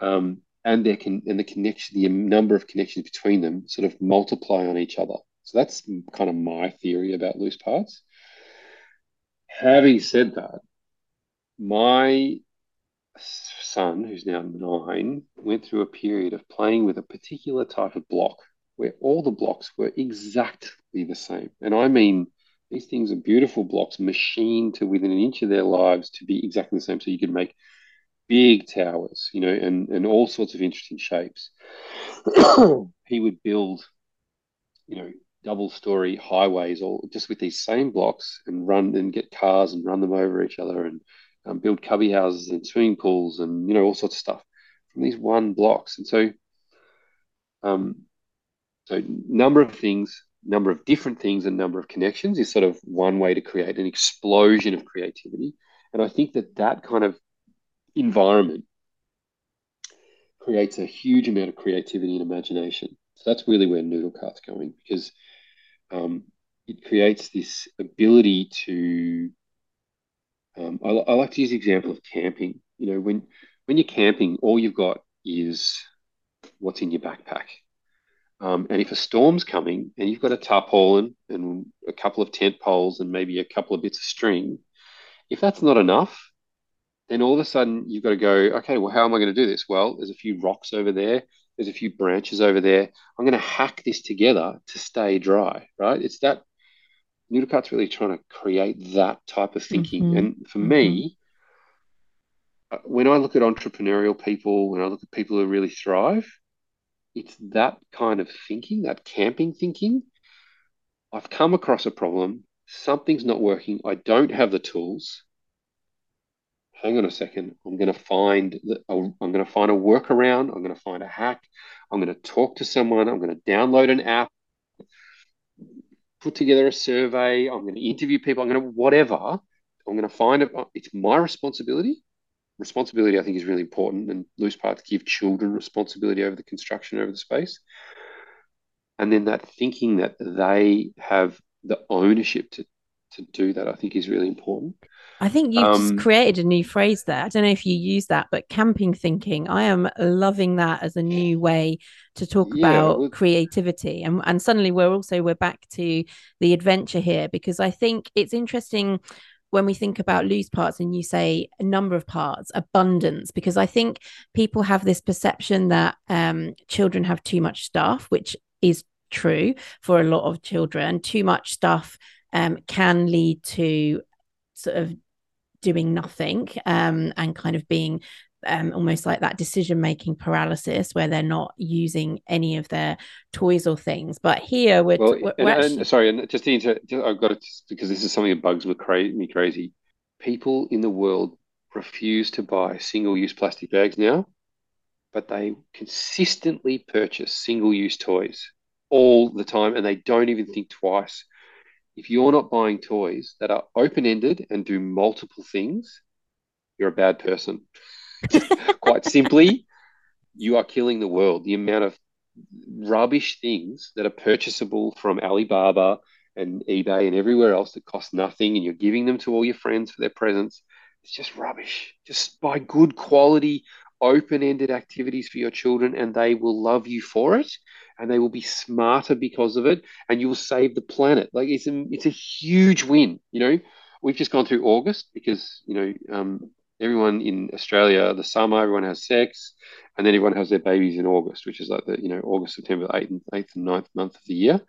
um, and their can and the connection, the number of connections between them, sort of multiply on each other. So that's kind of my theory about loose parts. Having said that, my son, who's now nine, went through a period of playing with a particular type of block where all the blocks were exactly the same. And I mean, these things are beautiful blocks, machined to within an inch of their lives to be exactly the same. So you could make big towers, you know, and, and all sorts of interesting shapes. [clears throat] he would build, you know, double story highways all just with these same blocks and run and get cars and run them over each other and um, build cubby houses and swimming pools and, you know, all sorts of stuff from these one blocks. And so, um, so number of things, number of different things and number of connections is sort of one way to create an explosion of creativity. And I think that that kind of environment creates a huge amount of creativity and imagination. So that's really where Nudel Kart's going because um, it creates this ability to. Um, I, I, like to use the example of camping. You know, when when you're camping, all you've got is what's in your backpack. Um, and if a storm's coming and you've got a tarpaulin and a couple of tent poles and maybe a couple of bits of string, if that's not enough, then all of a sudden you've got to go, okay, well, how am I going to do this? Well, there's a few rocks over there. There's a few branches over there. I'm going to hack this together to stay dry, right? It's that Nudel Kart's really trying to create that type of thinking. Mm-hmm. And for mm-hmm. me, uh, when I look at entrepreneurial people, when I look at people who really thrive, it's that kind of thinking, that camping thinking. I've come across a problem. Something's not working. I don't have the tools hang on a second, I'm going to find the, I'm going to find a workaround. I'm going to find a hack. I'm going to talk to someone. I'm going to download an app, put together a survey. I'm going to interview people. I'm going to whatever. I'm going to find it. It's my responsibility. Responsibility, I think, is really important, and loose parts give children responsibility over the construction, over the space, and then that thinking that they have the ownership to to do that, I think, is really important. I think you've um, just created a new phrase there. I don't know if you use that, but camping thinking. I am loving that as a new way to talk yeah, about well, creativity. And and suddenly we're also we're back to the adventure here because I think it's interesting when we think about loose parts and you say a number of parts, abundance, because I think people have this perception that um, children have too much stuff, which is true for a lot of children. Too much stuff um, can lead to sort of doing nothing um, and kind of being um, almost like that decision making paralysis where they're not using any of their toys or things. But here we're, well, we're, and, actually... and, sorry, and just, to, just I've got to because this is something that bugs me, cra- me crazy. People in the world refuse to buy single use plastic bags now, but they consistently purchase single use toys all the time and they don't even think twice if you're not buying toys that are open ended and do multiple things, you're a bad person. [laughs] Quite simply, you are killing the world. The amount of rubbish things that are purchasable from Alibaba and eBay and everywhere else that cost nothing, and you're giving them to all your friends for their presents, it's just rubbish. Just buy good quality, open ended activities for your children, and they will love you for it and they will be smarter because of it and you will save the planet. Like it's a, it's a huge win you know? We've just gone through august because you know um, everyone in australia the summer everyone has sex and then everyone has their babies in august which is like the you know august september 8th and 8th and 9th month of the year.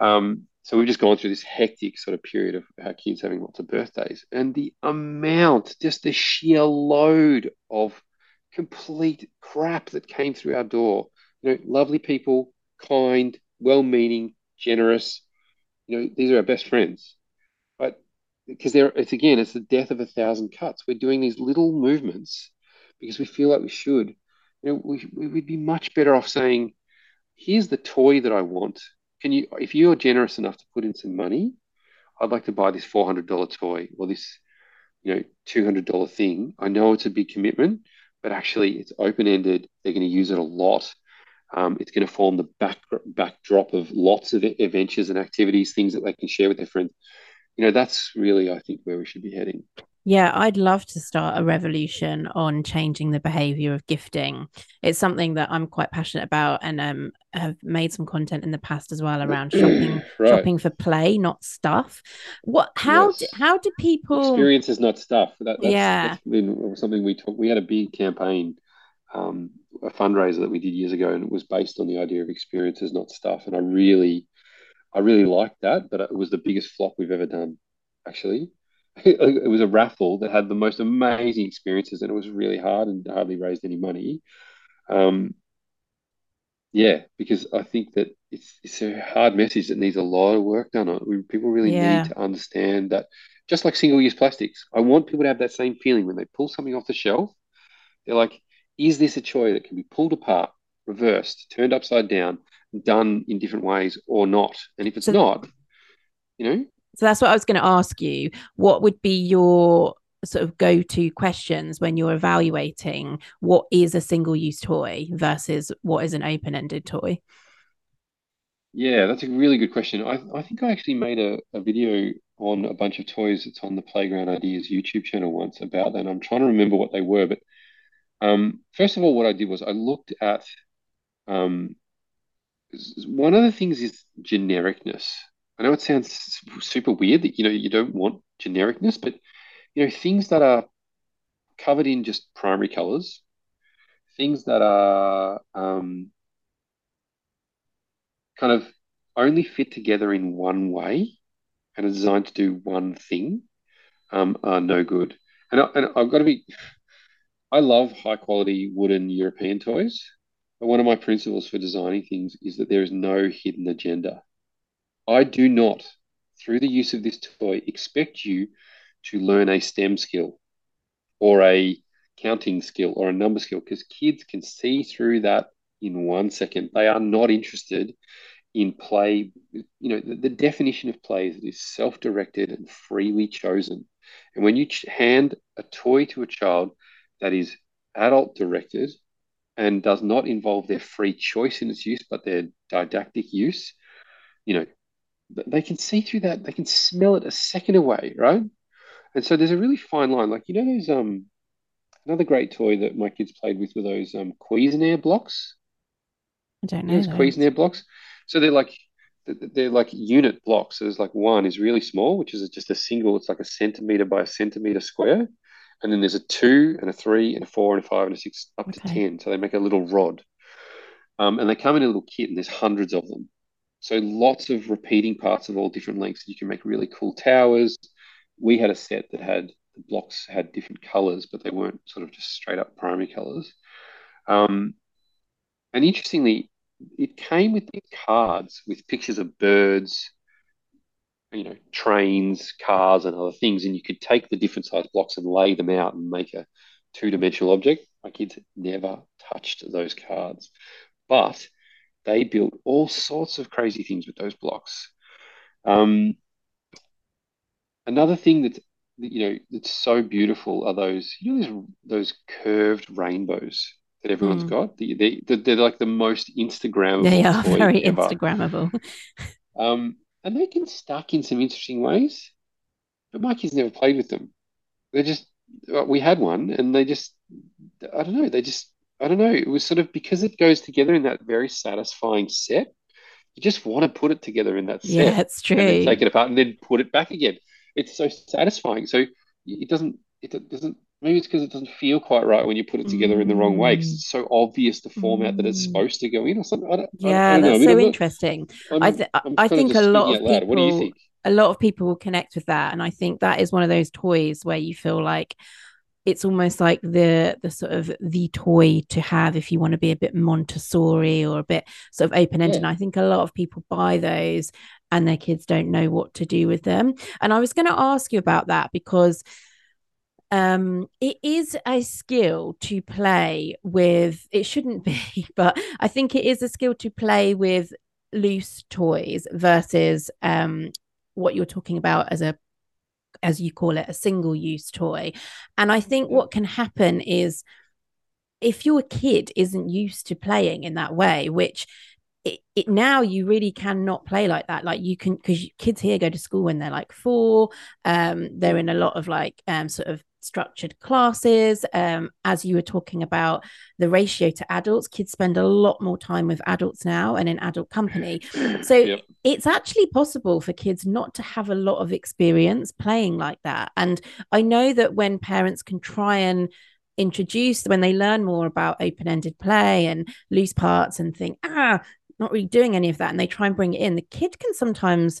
Um, so we've just gone through this hectic sort of period of our kids having lots of birthdays and the amount just the sheer load of complete crap that came through our door you know, lovely people, kind, well-meaning, generous. You know, these are our best friends. But because they're, it's again, it's the death of a thousand cuts. We're doing these little movements because we feel like we should, You know, we, we would be much better off saying, here's the toy that I want. Can you, if you're generous enough to put in some money, I'd like to buy this $400 toy or this, you know, $200 thing. I know it's a big commitment, but actually it's open ended. They're going to use it a lot. Um, it's going to form the back backdrop of lots of adventures and activities, things that they can share with their friends. You know, that's really, I think, where we should be heading. Yeah, I'd love to start a revolution on changing the behavior of gifting. It's something that I'm quite passionate about and um, have made some content in the past as well around shopping [clears throat] right. shopping for play, not stuff. What how yes. do, how do people experiences not stuff? That, that's, yeah, that's something we talked. We had a big campaign, um, a fundraiser that we did years ago, and it was based on the idea of experiences, not stuff. And I really, I really liked that, but it was the biggest flop we've ever done, actually it was a raffle that had the most amazing experiences, and it was really hard and hardly raised any money. Um, yeah, because I think that it's it's a hard message that needs a lot of work done on it. We, people really yeah. need to understand that, just like single use plastics, I want people to have that same feeling when they pull something off the shelf. They're like, is this a toy that can be pulled apart, reversed, turned upside down, done in different ways, or not? And if it's so, not, you know, so that's what I was going to ask you. What would be your sort of go to questions when you're evaluating what is a single use toy versus what is an open ended toy? Yeah, that's a really good question. I, I think I actually made a, a video on a bunch of toys that's on the Playground Ideas YouTube channel once about that. And I'm trying to remember what they were. But um, first of all, what I did was I looked at um, one of the things is genericness. I know it sounds super weird that you know you don't want genericness, but you know things that are covered in just primary colors, things that are um, kind of only fit together in one way and are designed to do one thing um, are no good. And, I, and I've got to be, I love high quality wooden European toys. But one of my principles for designing things is that there is no hidden agenda. I do not, through the use of this toy, expect you to learn a STEM skill or a counting skill or a number skill because kids can see through that in one second. They are not interested in play. You know, the, the definition of play is is self directed and freely chosen. And when you hand a toy to a child that is adult directed and does not involve their free choice in its use, but their didactic use, you know, they can see through that. They can smell it a second away, right? And so there's a really fine line. Like you know, those um, another great toy that my kids played with were those um Cuisenaire blocks. I don't know. Those Cuisenaire blocks. So they're like they're like unit blocks. So there's like one is really small, which is just a single. It's like a centimeter by a centimeter square, and then there's a two and a three and a four and a five and a six up okay. to ten. So they make a little rod. Um, and they come in a little kit, and there's hundreds of them. So lots of repeating parts of all different lengths. You can make really cool towers. We had a set that had the blocks had different colors, but they weren't sort of just straight up primary colors. Um, and interestingly, it came with these cards with pictures of birds, you know, trains, cars, and other things. And you could take the different size blocks and lay them out and make a two dimensional object. My kids never touched those cards. But they built all sorts of crazy things with those blocks. Um, another thing that you know that's so beautiful are those you know those those curved rainbows that everyone's mm. got. They, they, they're like the most Instagrammable. They are very ever. Instagrammable. [laughs] um, and they can stack in some interesting ways. But my kids never played with them. They just we had one, and they just I don't know. They just I don't know. It was sort of because it goes together in that very satisfying set. You just want to put it together in that set. Yeah, it's true. take it apart and then put it back again. It's so satisfying. So it doesn't. It doesn't. Maybe it's because it doesn't feel quite right when you put it together mm. in the wrong way because it's so obvious the format mm. that it's mm. supposed to go in or something. I don't, yeah, I don't, I that's I mean, so interesting. i th- I think a lot of people. What do you think? A lot of people will connect with that, and I think that is one of those toys where you feel like it's almost like the the sort of the toy to have if you want to be a bit Montessori or a bit sort of open ended. Yeah. I think a lot of people buy those and their kids don't know what to do with them. And I was going to ask you about that because um, it is a skill to play with. It shouldn't be, [laughs] but I think it is a skill to play with loose toys versus um, what you're talking about as a as you call it a single use toy. And i think what can happen is if your kid isn't used to playing in that way which it, it now you really cannot play like that. Like you can because kids here go to school when they're like four um they're in a lot of like um sort of structured classes. Um as you were talking about the ratio to adults kids spend a lot more time with adults now and in adult company. [clears throat] So yep. it's actually possible for kids not to have a lot of experience playing like that. And i know that when parents can try and introduce when they learn more about open-ended play and loose parts and think ah not really doing any of that and they try and bring it in the kid can sometimes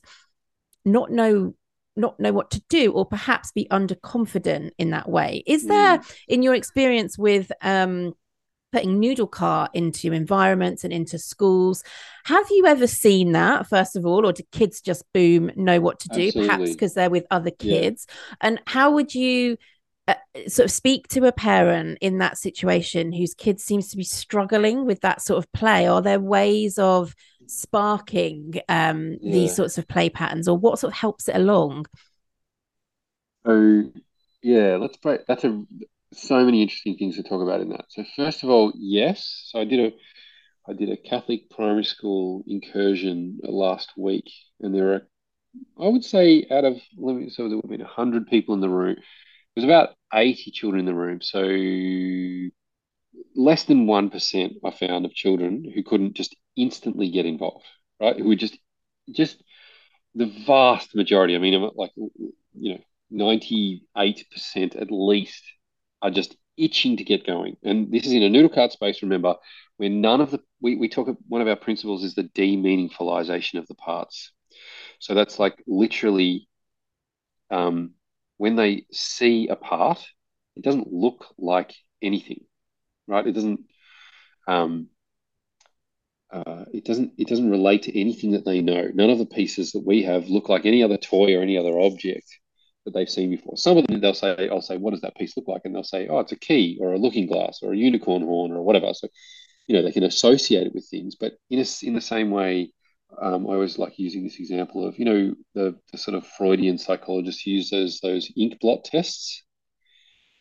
not know not know what to do or perhaps be underconfident in that way is there mm. in your experience with um putting Nudel Kart into environments and into schools have you ever seen that first of all or do kids just boom know what to do Absolutely. perhaps because they're with other kids yeah. and how would you uh, sort of speak to a parent in that situation whose kid seems to be struggling with that sort of play are there ways of sparking um, yeah. these sorts of play patterns or what sort of helps it along oh yeah let's break that's a so many interesting things to talk about in that so first of all yes so i did a i did a catholic primary school incursion last week and there are i would say out of let me so there would have been 100 people in the room was about 80 children in the room. So less than 1% I found of children who couldn't just instantly get involved, right? Who were just, just the vast majority. I mean, like, you know, 98% at least are just itching to get going. And this is in a Nudel Kart space, remember, where none of the, we, we talk, one of our principles is the de-meaningfulization of the parts. So that's like literally um, when they see a part, it doesn't look like anything, right? It doesn't. Um, uh, it doesn't. It doesn't relate to anything that they know. None of the pieces that we have look like any other toy or any other object that they've seen before. Some of them they'll say, "I'll say, what does that piece look like?" And they'll say, "Oh, it's a key or a looking glass or a unicorn horn or whatever." So, you know, they can associate it with things. But in a, in the same way, um, I always like using this example of, you know, the, the sort of Freudian psychologists use those, those ink blot tests.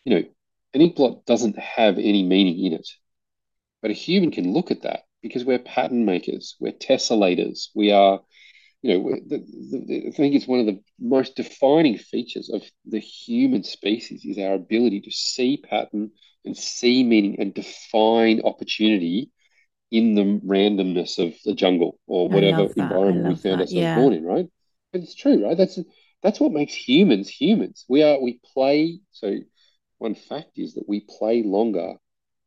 You know, an ink blot doesn't have any meaning in it, but a human can look at that because we're pattern makers, we're tessellators, we are, you know, the, the, I think it's one of the most defining features of the human species is our ability to see pattern and see meaning and define opportunity in the randomness of the jungle or whatever environment we found that. ourselves yeah. born in, right? But it's true, right? That's that's what makes humans humans. We are we play. So one fact is that we play longer,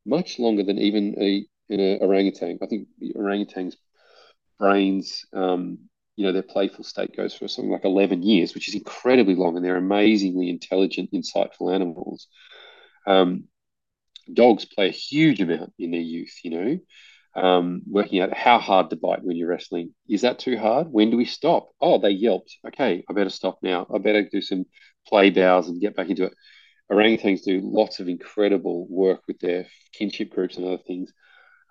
much longer than even a in a orangutan. I think the orangutan's brains, um, you know, their playful state goes for something like eleven years, which is incredibly long, and they're amazingly intelligent, insightful animals. Um, dogs play a huge amount in their youth, you know um, working out how hard to bite when you're wrestling. Is that too hard? When do we stop? Oh, they yelped. Okay, I better stop now. I better do some play bows and get back into it. Orangutans do lots of incredible work with their kinship groups and other things.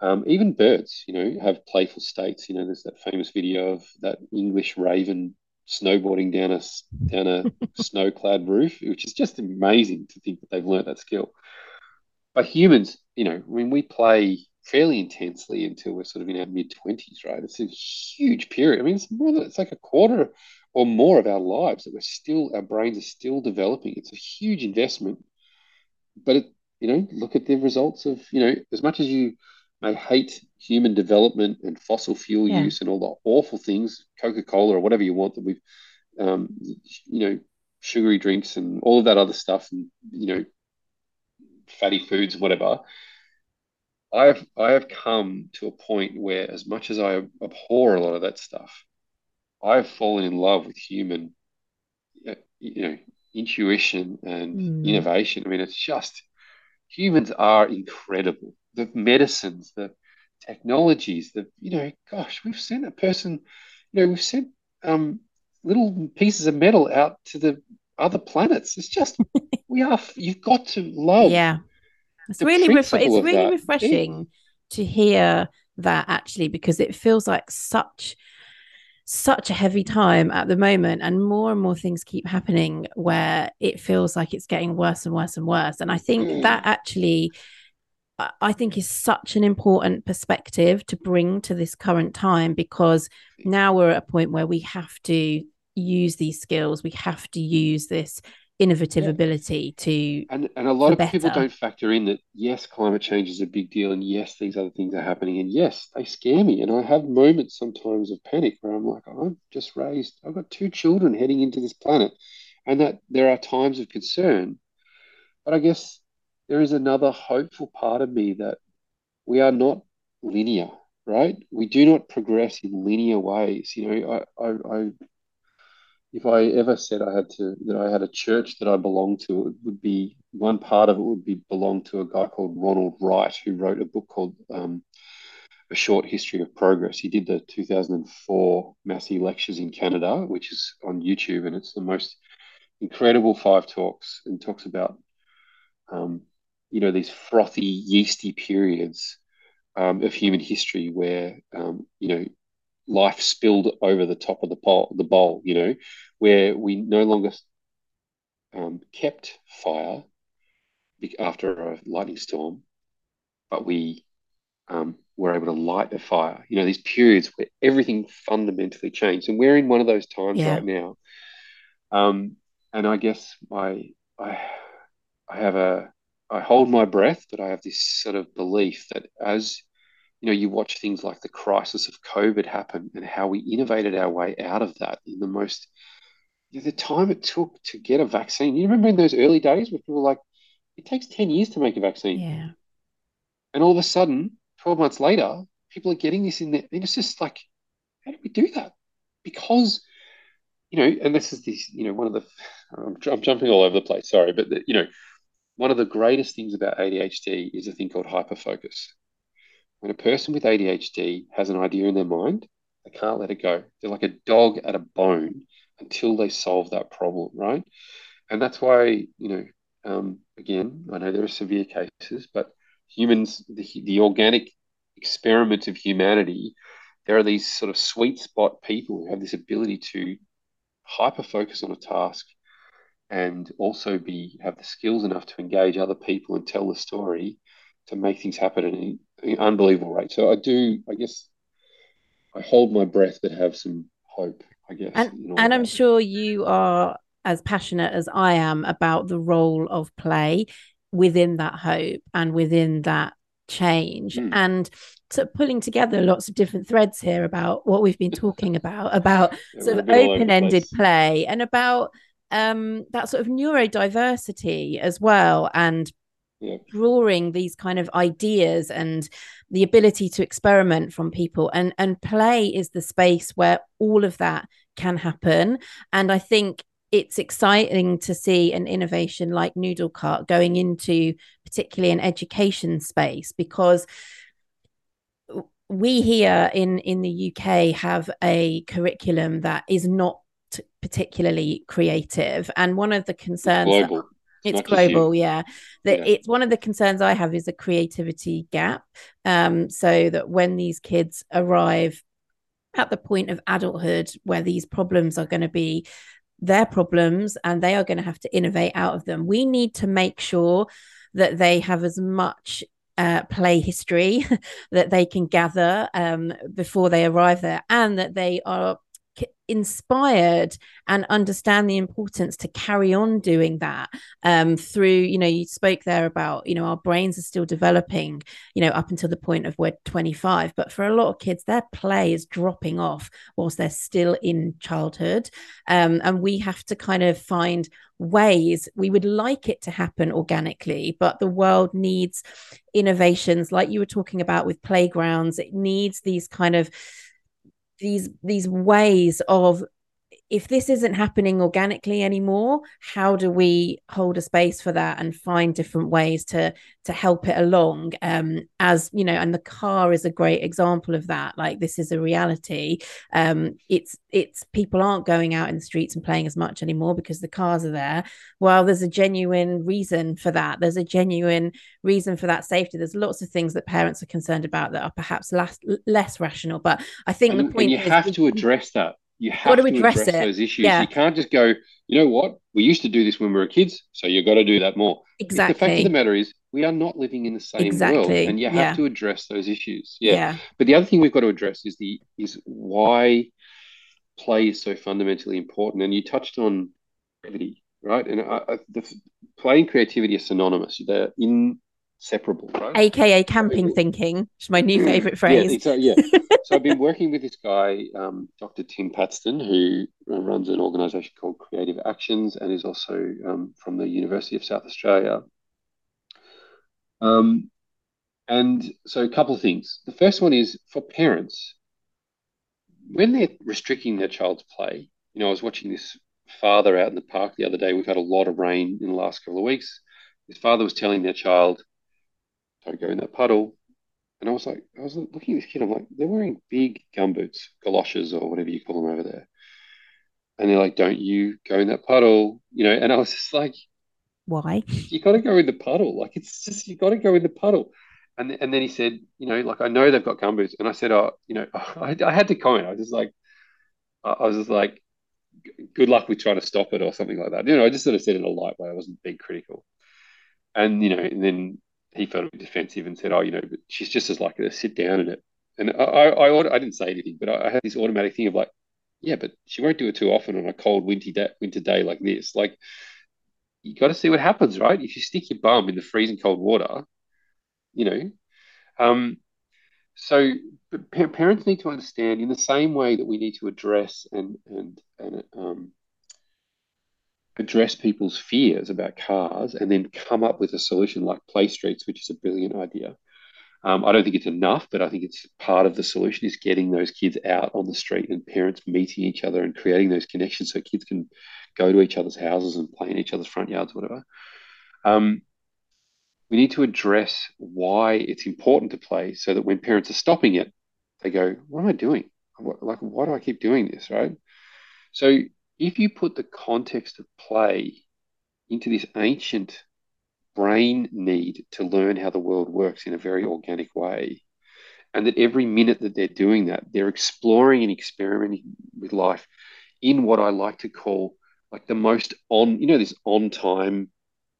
Um, even birds, you know, have playful states. You know, there's that famous video of that English raven snowboarding down a down a [laughs] snow-clad roof, which is just amazing to think that they've learned that skill. But humans, you know, when we play fairly intensely until we're sort of in our mid 20s, right? It's a huge period. I mean, it's more than it's like a quarter or more of our lives that we're still, our brains are still developing. It's a huge investment. But, it, you know, look at the results of, you know, as much as you may hate human development and fossil fuel yeah. use and all the awful things, Coca Cola or whatever you want that we've, um, you know, sugary drinks and all of that other stuff and, you know, fatty foods, whatever I've I have come to a point where, as much as I abhor a lot of that stuff, I've fallen in love with human, you know, intuition and mm. innovation. I mean, it's just humans are incredible. The medicines, the technologies, the you know, gosh, we've sent a person, you know, we've sent um, little pieces of metal out to the other planets. It's just [laughs] we are. You've got to love. Yeah, it's really ref- it's really that. refreshing yeah. to hear that actually because it feels like such such a heavy time at the moment and more and more things keep happening where it feels like it's getting worse and worse and worse and i think mm. that actually I think is such an important perspective to bring to this current time because now we're at a point where we have to use these skills. We have to use this innovative yeah. ability to and, and a lot of better. people don't factor in that yes climate change is a big deal and yes these other things are happening and yes they scare me and i have moments sometimes of panic where i'm like i've just raised i've got two children heading into this planet and that there are times of concern but i guess there is another hopeful part of me that we are not linear right we do not progress in linear ways you know i i, I if I ever said I had to that I had a church that I belonged to, it would be one part of it would be belong to a guy called Ronald Wright, who wrote a book called um, A Short History of Progress. He did the 2004 Massey Lectures in Canada, which is on YouTube, and it's the most incredible five talks, and talks about um, you know these frothy, yeasty periods um, of human history where um, you know life spilled over the top of the bowl, the bowl, you know, where we no longer um, kept fire after a lightning storm, but we um, were able to light a fire. You know, these periods where everything fundamentally changed, and we're in one of those times yeah. right now. Um, and I guess I, I, I have a, I hold my breath, but I have this sort of belief that as you know, you watch things like the crisis of COVID happen and how we innovated our way out of that in the most, you know, the time it took to get a vaccine. You remember in those early days where people were like, it takes 10 years to make a vaccine. Yeah. And all of a sudden, 12 months later, people are getting this in there. And it's just like, how do we do that? Because, you know, and this is this, you know, one of the, I'm, I'm jumping all over the place, sorry, but, the, you know, one of the greatest things about ADHD is a thing called hyperfocus. When a person with ADHD has an idea in their mind, they can't let it go. They're like a dog at a bone until they solve that problem, right? And that's why, you know, um, again, I know there are severe cases, but humans, the, the organic experiment of humanity, there are these sort of sweet spot people who have this ability to hyper focus on a task and also be have the skills enough to engage other people and tell the story to make things happen in unbelievable rate. So I do, I guess, I hold my breath, but have some hope. I guess, and, and I'm sure you are as passionate as I am about the role of play within that hope and within that change mm. and to pulling together lots of different threads here about what we've been talking about about [laughs] yeah, sort of open-ended play and about um that sort of neurodiversity as well and yeah. drawing these kind of ideas and the ability to experiment from people. And and play is the space where all of that can happen. And i think it's exciting to see an innovation like Nudel Kart going into particularly an education space because we here in in the UK have a curriculum that is not particularly creative. And one of the concerns that, it's global yeah that yeah. it's one of the concerns i have is a creativity gap um so that when these kids arrive at the point of adulthood where these problems are going to be their problems and they are going to have to innovate out of them we need to make sure that they have as much uh, play history [laughs] that they can gather um, before they arrive there and that they are inspired and understand the importance to carry on doing that um, through you know you spoke there about you know our brains are still developing you know up until the point of we're 25 but for a lot of kids their play is dropping off whilst they're still in childhood. Um, and we have to kind of find ways we would like it to happen organically but the world needs innovations like you were talking about with playgrounds it needs these kind of these these ways of if this isn't happening organically anymore how do we hold a space for that and find different ways to to help it along? Um as you know and the car is a great example of that. Like this is a reality. Um it's it's people aren't going out in the streets and playing as much anymore because the cars are there. Well there's a genuine reason for that. There's a genuine reason for that safety. There's lots of things that parents are concerned about that are perhaps less less rational but i think and, the point you is have to address that you have to address, address those issues. Yeah. You can't just go, you know what? We used to do this when we were kids, so you've got to do that more. Exactly. The fact of the matter is, we are not living in the same exactly. world, and you have yeah. to address those issues. Yeah. yeah. But the other thing we've got to address is the is why play is so fundamentally important. And you touched on creativity, right? And I, I, the play and creativity are synonymous. They're in separable, right? AKA camping thinking, which is my new favorite [laughs] phrase. Yeah, yeah. [laughs] so I've been working with this guy, um, Dr. Tim Patston, who runs an organization called Creative Actions and is also um, from the University of South Australia. Um, and so a couple of things. The first one is for parents, when they're restricting their child's play, you know, I was watching this father out in the park the other day. We've had a lot of rain in the last couple of weeks. His father was telling their child, don't go in that puddle. And I was like, I was looking at this kid, I'm like, they're wearing big gumboots, galoshes, or whatever you call them over there. And they're like, don't you go in that puddle, you know? And I was just like, why? You got to go in the puddle. Like, it's just, you got to go in the puddle. And, and then he said, you know, like, I know they've got gumboots. And I said, oh, you know, [laughs] I, I had to comment. I was just like, I was just like, good luck with trying to stop it or something like that. You know, I just sort of said it in a light way. I wasn't being critical. And, you know, and then he felt a bit defensive and said, "Oh, you know, she's just as likely to sit down in it." And I, I, I, I didn't say anything, but I, I, had this automatic thing of like, "Yeah, but she won't do it too often on a cold, windy day, winter day like this." Like, you got to see what happens, right? If you stick your bum in the freezing cold water, you know. Um, so parents need to understand in the same way that we need to address and and and um, address people's fears about cars and then come up with a solution like play streets, which is a brilliant idea. Um, I don't think it's enough, but I think it's part of the solution is getting those kids out on the street and parents meeting each other and creating those connections so kids can go to each other's houses and play in each other's front yards, whatever. Um, we need to address why it's important to play so that when parents are stopping it, they go, What am I doing? like, why do I keep doing this? Right. So if you put the context of play into this ancient brain need to learn how the world works in a very organic way, and that every minute that they're doing that, they're exploring and experimenting with life in what I like to call like the most on, you know, this on time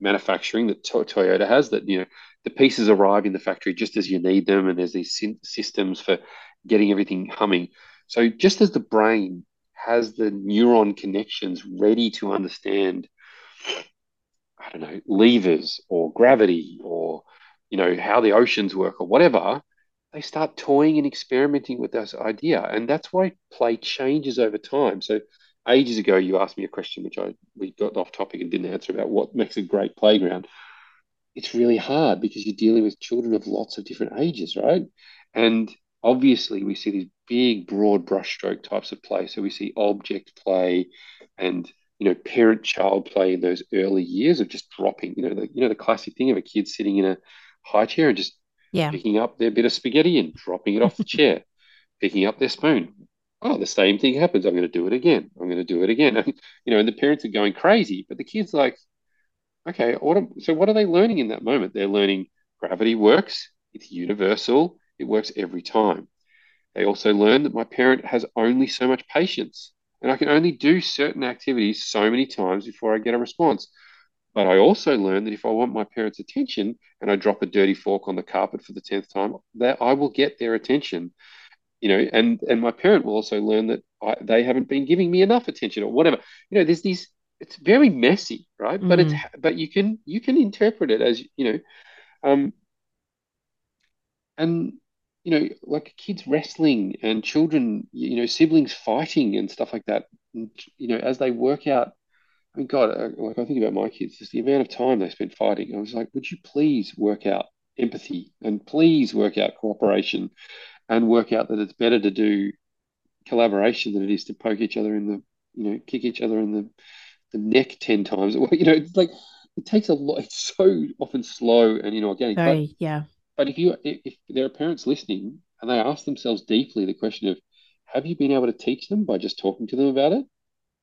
manufacturing that to- Toyota has that, you know, the pieces arrive in the factory just as you need them, and there's these systems for getting everything humming. So just as the brain has the neuron connections ready to understand i don't know levers or gravity or you know how the oceans work or whatever they start toying and experimenting with this idea. And that's why play changes over time. So ages ago you asked me a question which i we got off topic and didn't answer about what makes a great playground. It's really hard because you're dealing with children of lots of different ages right? And obviously we see these big broad brushstroke types of play. So we see object play and you know parent child play in those early years of just dropping you know the you know the classic thing of a kid sitting in a high chair and just yeah. picking up their bit of spaghetti and dropping it off the chair [laughs] picking up their spoon. Oh the same thing happens. I'm going to do it again. I'm going to do it again. [laughs] You know and the parents are going crazy but the kids like okay what am, so what are they learning in that moment? They're learning gravity works. It's universal it works every time. They also learn that my parent has only so much patience and I can only do certain activities so many times before I get a response. But I also learn that if I want my parents' attention and I drop a dirty fork on the carpet for the 10th time, that I will get their attention. You know, and and my parent will also learn that I, they haven't been giving me enough attention or whatever. You know, there's these it's very messy, right? Mm. But it's mm. but you can you can interpret it as, you know, um and you know, like kids wrestling and children, you know, siblings fighting and stuff like that. And, you know, as they work out, I mean, God, uh, like I think about my kids, just the amount of time they spend fighting. I was like, would you please work out empathy and please work out cooperation and work out that it's better to do collaboration than it is to poke each other in the you know, kick each other in the the neck ten times. [laughs] You know, it's like it takes a lot. It's so often slow and inorganic. Very, but, yeah. But if you if, there are parents listening and they ask themselves deeply the question of, have you been able to teach them by just talking to them about it?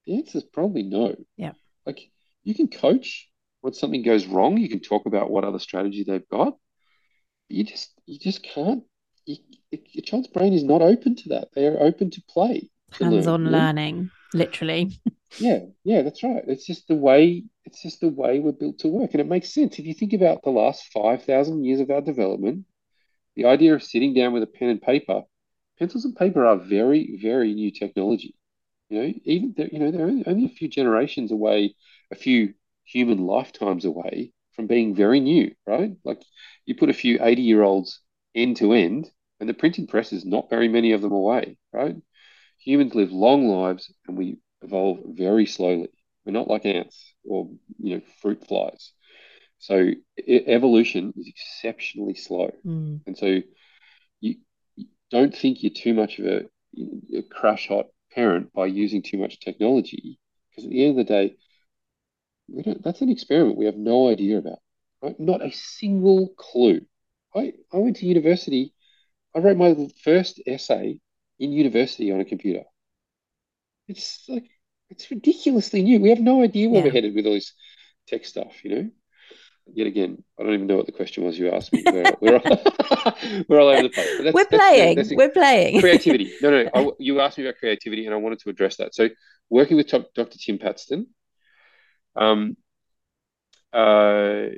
The answer is probably no. Yeah. Like you can coach when something goes wrong. You can talk about what other strategy they've got. You just you just can't. You, your child's brain is not open to that. They are open to play. to Hands-on know? learning, literally. [laughs] Yeah, yeah, that's right. It's just the way it's just the way we're built to work. And it makes sense. If you think about the last 5,000 years of our development, the idea of sitting down with a pen and paper, pencils and paper are very, very new technology. You know, even you know, they're only, only a few generations away, a few human lifetimes away from being very new, right? Like you put a few 80 year olds end to end, and the printing press is not very many of them away, right? Humans live long lives and we evolve very slowly. We're not like ants or you know fruit flies. So e- evolution is exceptionally slow, Mm. and so you, you don't think you're too much of a, a crash hot parent by using too much technology, because at the end of the day, we don't, that's an experiment we have no idea about, right? Not a single clue. I, I went to university. I wrote my first essay in university on a computer. It's like it's ridiculously new. We have no idea where we're headed with all this tech stuff, you know? Yet again, I don't even know what the question was you asked me. We're, we're, all, [laughs] we're all over the place. That's, We're that's playing. that's the- We're playing. creativity. [laughs] No, no, I, you asked me about creativity, and I wanted to address that. So, working with Dr. Tim Patston, um, uh,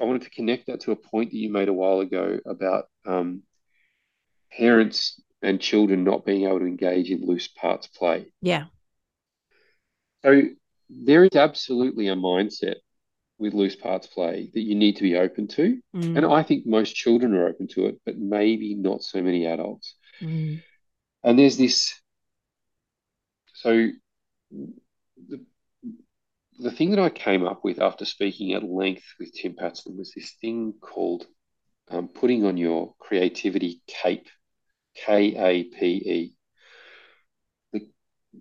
I wanted to connect that to a point that you made a while ago about um, parents and children not being able to engage in loose parts play. yeah. So, there is absolutely a mindset with loose parts play that you need to be open to. Mm. And I think most children are open to it, but maybe not so many adults. Mm. And there's this, so the, the thing that I came up with after speaking at length with Tim Patston was this thing called um, putting on your creativity cape, K A P E.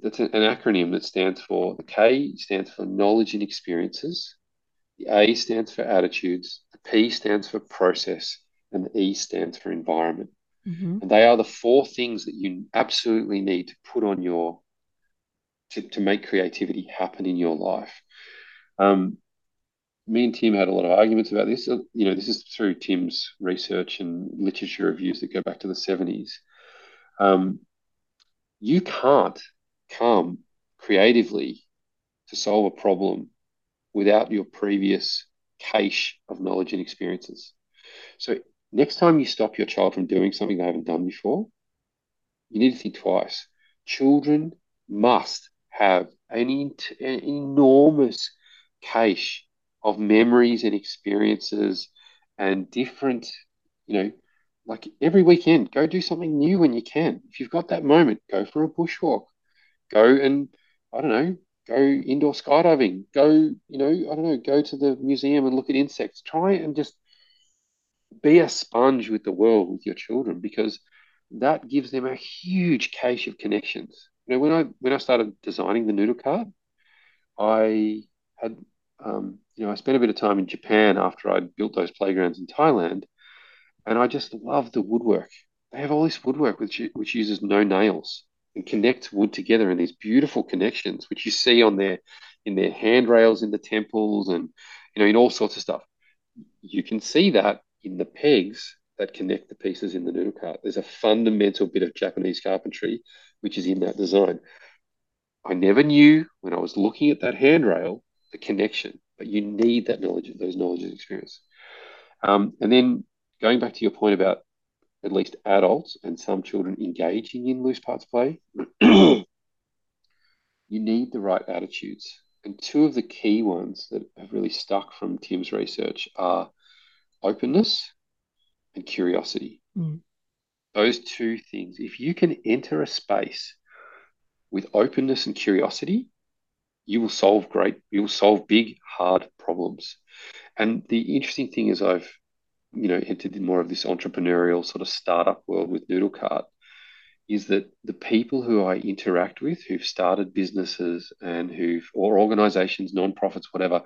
That's an acronym that stands for the K stands for knowledge and experiences, the A stands for attitudes, the P stands for process, and the E stands for environment. Mhm. And they are the four things that you absolutely need to put on your to, to make creativity happen in your life. Um, me and Tim had a lot of arguments about this. Uh, You know, this is through Tim's research and literature reviews that go back to the 70s. Um, you can't come creatively to solve a problem without your previous cache of knowledge and experiences. So next time you stop your child from doing something they haven't done before, you need to think twice. Children must have an, an enormous cache of memories and experiences and different, you know, like every weekend, go do something new when you can. If you've got that moment, go for a bushwalk, go and, I don't know, go indoor skydiving, go, you know, I don't know, go to the museum and look at insects. Try and just be a sponge with the world with your children because that gives them a huge cache of connections. You know, when I when I started designing the Nudel Kart, I had um, you know I spent a bit of time in Japan after I'd built those playgrounds in Thailand, and I just love the woodwork. They have all this woodwork which which uses no nails and connects wood together in these beautiful connections, which you see on their in their handrails in the temples and you know in all sorts of stuff. You can see that in the pegs that connect the pieces in the Nudel Kart. There's a fundamental bit of Japanese carpentry which is in that design. I never knew when I was looking at that handrail the connection, but you need that knowledge, those knowledge and experience. Um, and then going back to your point about at least adults and some children engaging in loose parts play, [clears throat] you need the right attitudes. And two of the key ones that have really stuck from Tim's research are openness and curiosity. Mm. Those two things, if you can enter a space with openness and curiosity, you will solve great, you will solve big, hard problems. And the interesting thing is, I've, you know, entered in more of this entrepreneurial sort of startup world with Nudel Kart. is that the people who I interact with, who've started businesses and who've, or organizations, non-profits, whatever,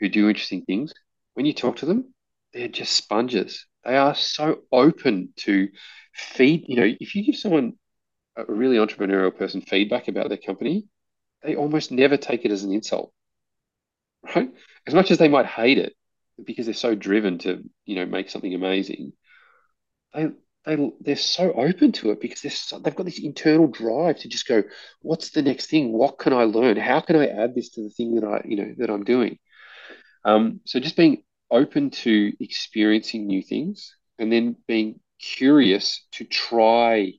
who do interesting things, when you talk to them, they're just sponges. They are so open to feed. You know, if you give someone a really entrepreneurial person feedback about their company, they almost never take it as an insult, [laughs] right? As much as they might hate it because they're so driven to, you know, make something amazing, they they they're so open to it because they're so, they've got this internal drive to just go, what's the next thing? What can I learn? How can I add this to the thing that I, you know, that I'm doing? Um, so just being open to experiencing new things and then being curious to try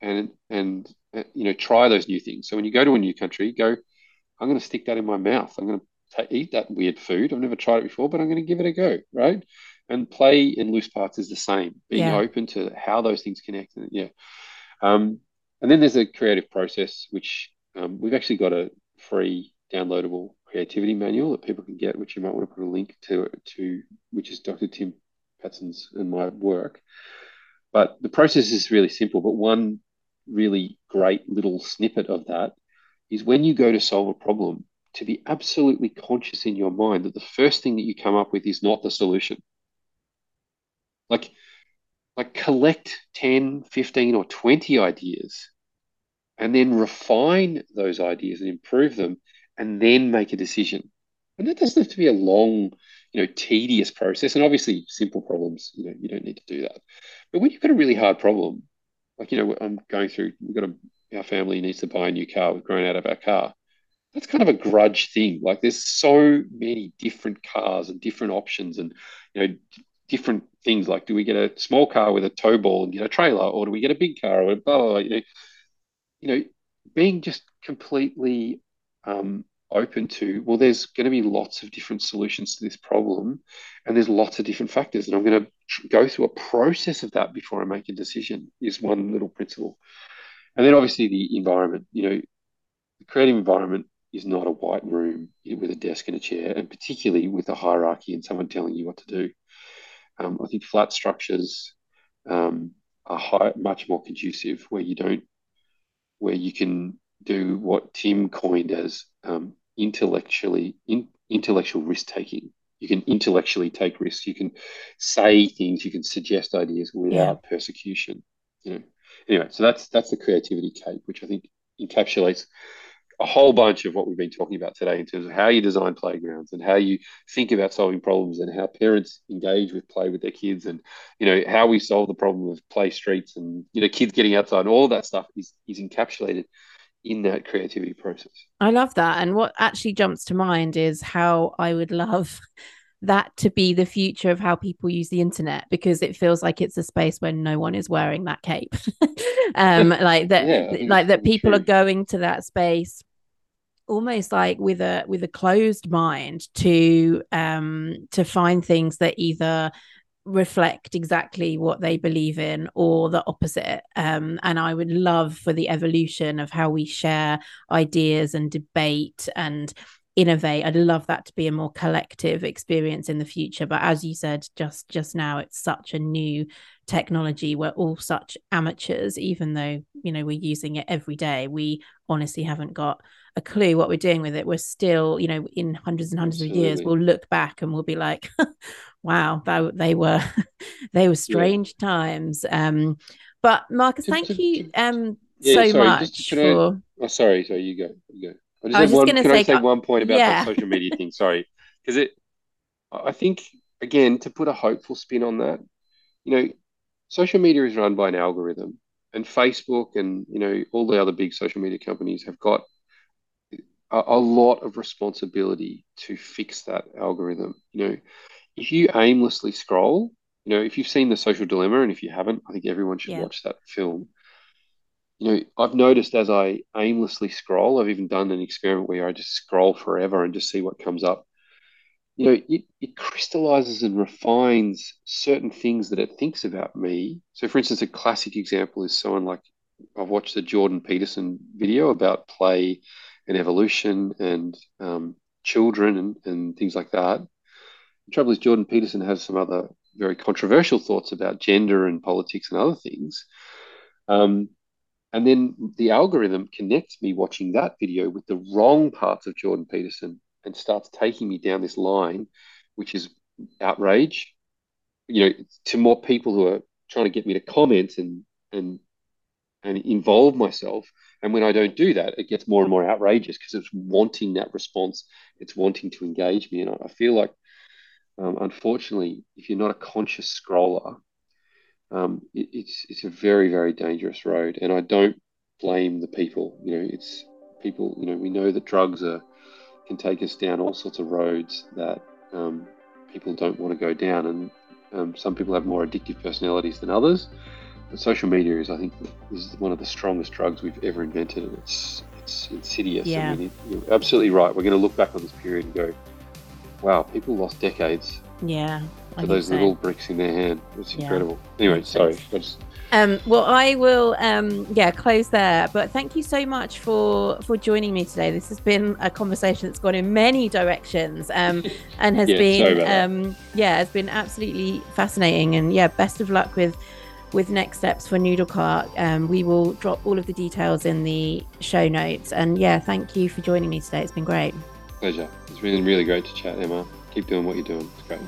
and and uh, you know try those new things. So when you go to a new country, go, I'm going to stick that in my mouth. I'm going to eat that weird food. I've never tried it before, but I'm going to give it a go, right? And play in loose parts is the same. Being yeah. open to how those things connect. and, Yeah. Um, and then there's a creative process, which um, we've actually got a free downloadable creativity manual that people can get, which you might want to put a link to, to which is Dr. Tim Patston's and my work. But the process is really simple. But one really great little snippet of that is when you go to solve a problem, to be absolutely conscious in your mind that the first thing that you come up with is not the solution. Like, like collect 10, 15, or 20 ideas and then refine those ideas and improve them and then make a decision. And that doesn't have to be a long, you know, tedious process. And obviously, simple problems, you know, you don't need to do that. But when you've got a really hard problem, like you know, I'm going through, we've got a, our family needs to buy a new car. We've grown out of our car. That's kind of a grudge thing. Like there's so many different cars and different options, and you know, different things. Like, do we get a small car with a tow ball and get a trailer, or do we get a big car, or blah, blah, blah you know, you know, being just completely um, open to, well, there's going to be lots of different solutions to this problem, and there's lots of different factors. And I'm going to go through a process of that before I make a decision, is one little principle. And then obviously the environment, you know, the creative environment is not a white room with a desk and a chair, and particularly with a hierarchy and someone telling you what to do. Um, I think flat structures um, are high, much more conducive where you don't, where you can do what Tim coined as um, intellectually in, intellectual risk taking. You can intellectually take risks. You can say things. You can suggest ideas without yeah. persecution. You know. Anyway, so that's that's the creativity cape, which I think encapsulates a whole bunch of what we've been talking about today in terms of how you design playgrounds and how you think about solving problems and how parents engage with play with their kids and you know how we solve the problem of play streets and you know kids getting outside and all that stuff is is encapsulated in that creativity process. I love that. And what actually jumps to mind is how I would love that to be the future of how people use the internet because it feels like it's a space where no one is wearing that cape. [laughs] um like that yeah, like that people true. are going to that space almost like with a with a closed mind to um to find things that either reflect exactly what they believe in or the opposite. Um, and I would love for the evolution of how we share ideas and debate and innovate. I'd love that to be a more collective experience in the future. But as you said just just now it's such a new technology. We're all such amateurs even though you know we're using it every day. We honestly haven't got a clue what we're doing with it we're still you know in hundreds and hundreds Absolutely. of years we'll look back and we'll be like [laughs] wow that, they were [laughs] they were strange yeah. times um but marcus thank you um yeah, so sorry, much for I, oh sorry sorry you go you go I, just I was just one, going to say, I say one point about yeah. that social media thing sorry because it I think again to put a hopeful spin on that you know social media is run by an algorithm and Facebook and you know all the other big social media companies have got a, a lot of responsibility to fix that algorithm you know if you aimlessly scroll, you know, if you've seen The Social Dilemma, and if you haven't, I think everyone should yeah. watch that film. You know, I've noticed as I aimlessly scroll, I've even done an experiment where I just scroll forever and just see what comes up. You know, it, it crystallizes and refines certain things that it thinks about me. So, for instance, a classic example is someone like I've watched the Jordan Peterson video about play and evolution and um, children and, and things like that. The trouble is, Jordan Peterson has some other very controversial thoughts about gender and politics and other things. Um, and then the algorithm connects me watching that video with the wrong parts of Jordan Peterson and starts taking me down this line, which is outrage. You know, to more people who are trying to get me to comment and and and involve myself. And when I don't do that, it gets more and more outrageous because it's wanting that response. It's wanting to engage me. And I feel like, um, unfortunately, if you're not a conscious scroller, um, it, it's it's a very very dangerous road. And I don't blame the people. You know, it's people. You know, we know that drugs are can take us down all sorts of roads that um, people don't want to go down, and um, some people have more addictive personalities than others. But social media is, I think, is one of the strongest drugs we've ever invented, and it's it's insidious. Yeah. And you're absolutely right. We're going to look back on this period and go, "Wow, people lost decades Yeah. I for those so. little bricks in their hand. It's Yeah. incredible." Anyway, sorry. I Um, well, I will, um, yeah, close there. But thank you so much for for joining me today. This has been a conversation that's gone in many directions, um, [laughs] and has Yeah, been, um, yeah, has been absolutely fascinating. And yeah, best of luck with with next steps for Nudel Kart. Um, we will drop all of the details in the show notes. And yeah, thank you for joining me today. It's been great. pleasure. It's been really great to chat, Emma. Keep doing what you're doing. It's great.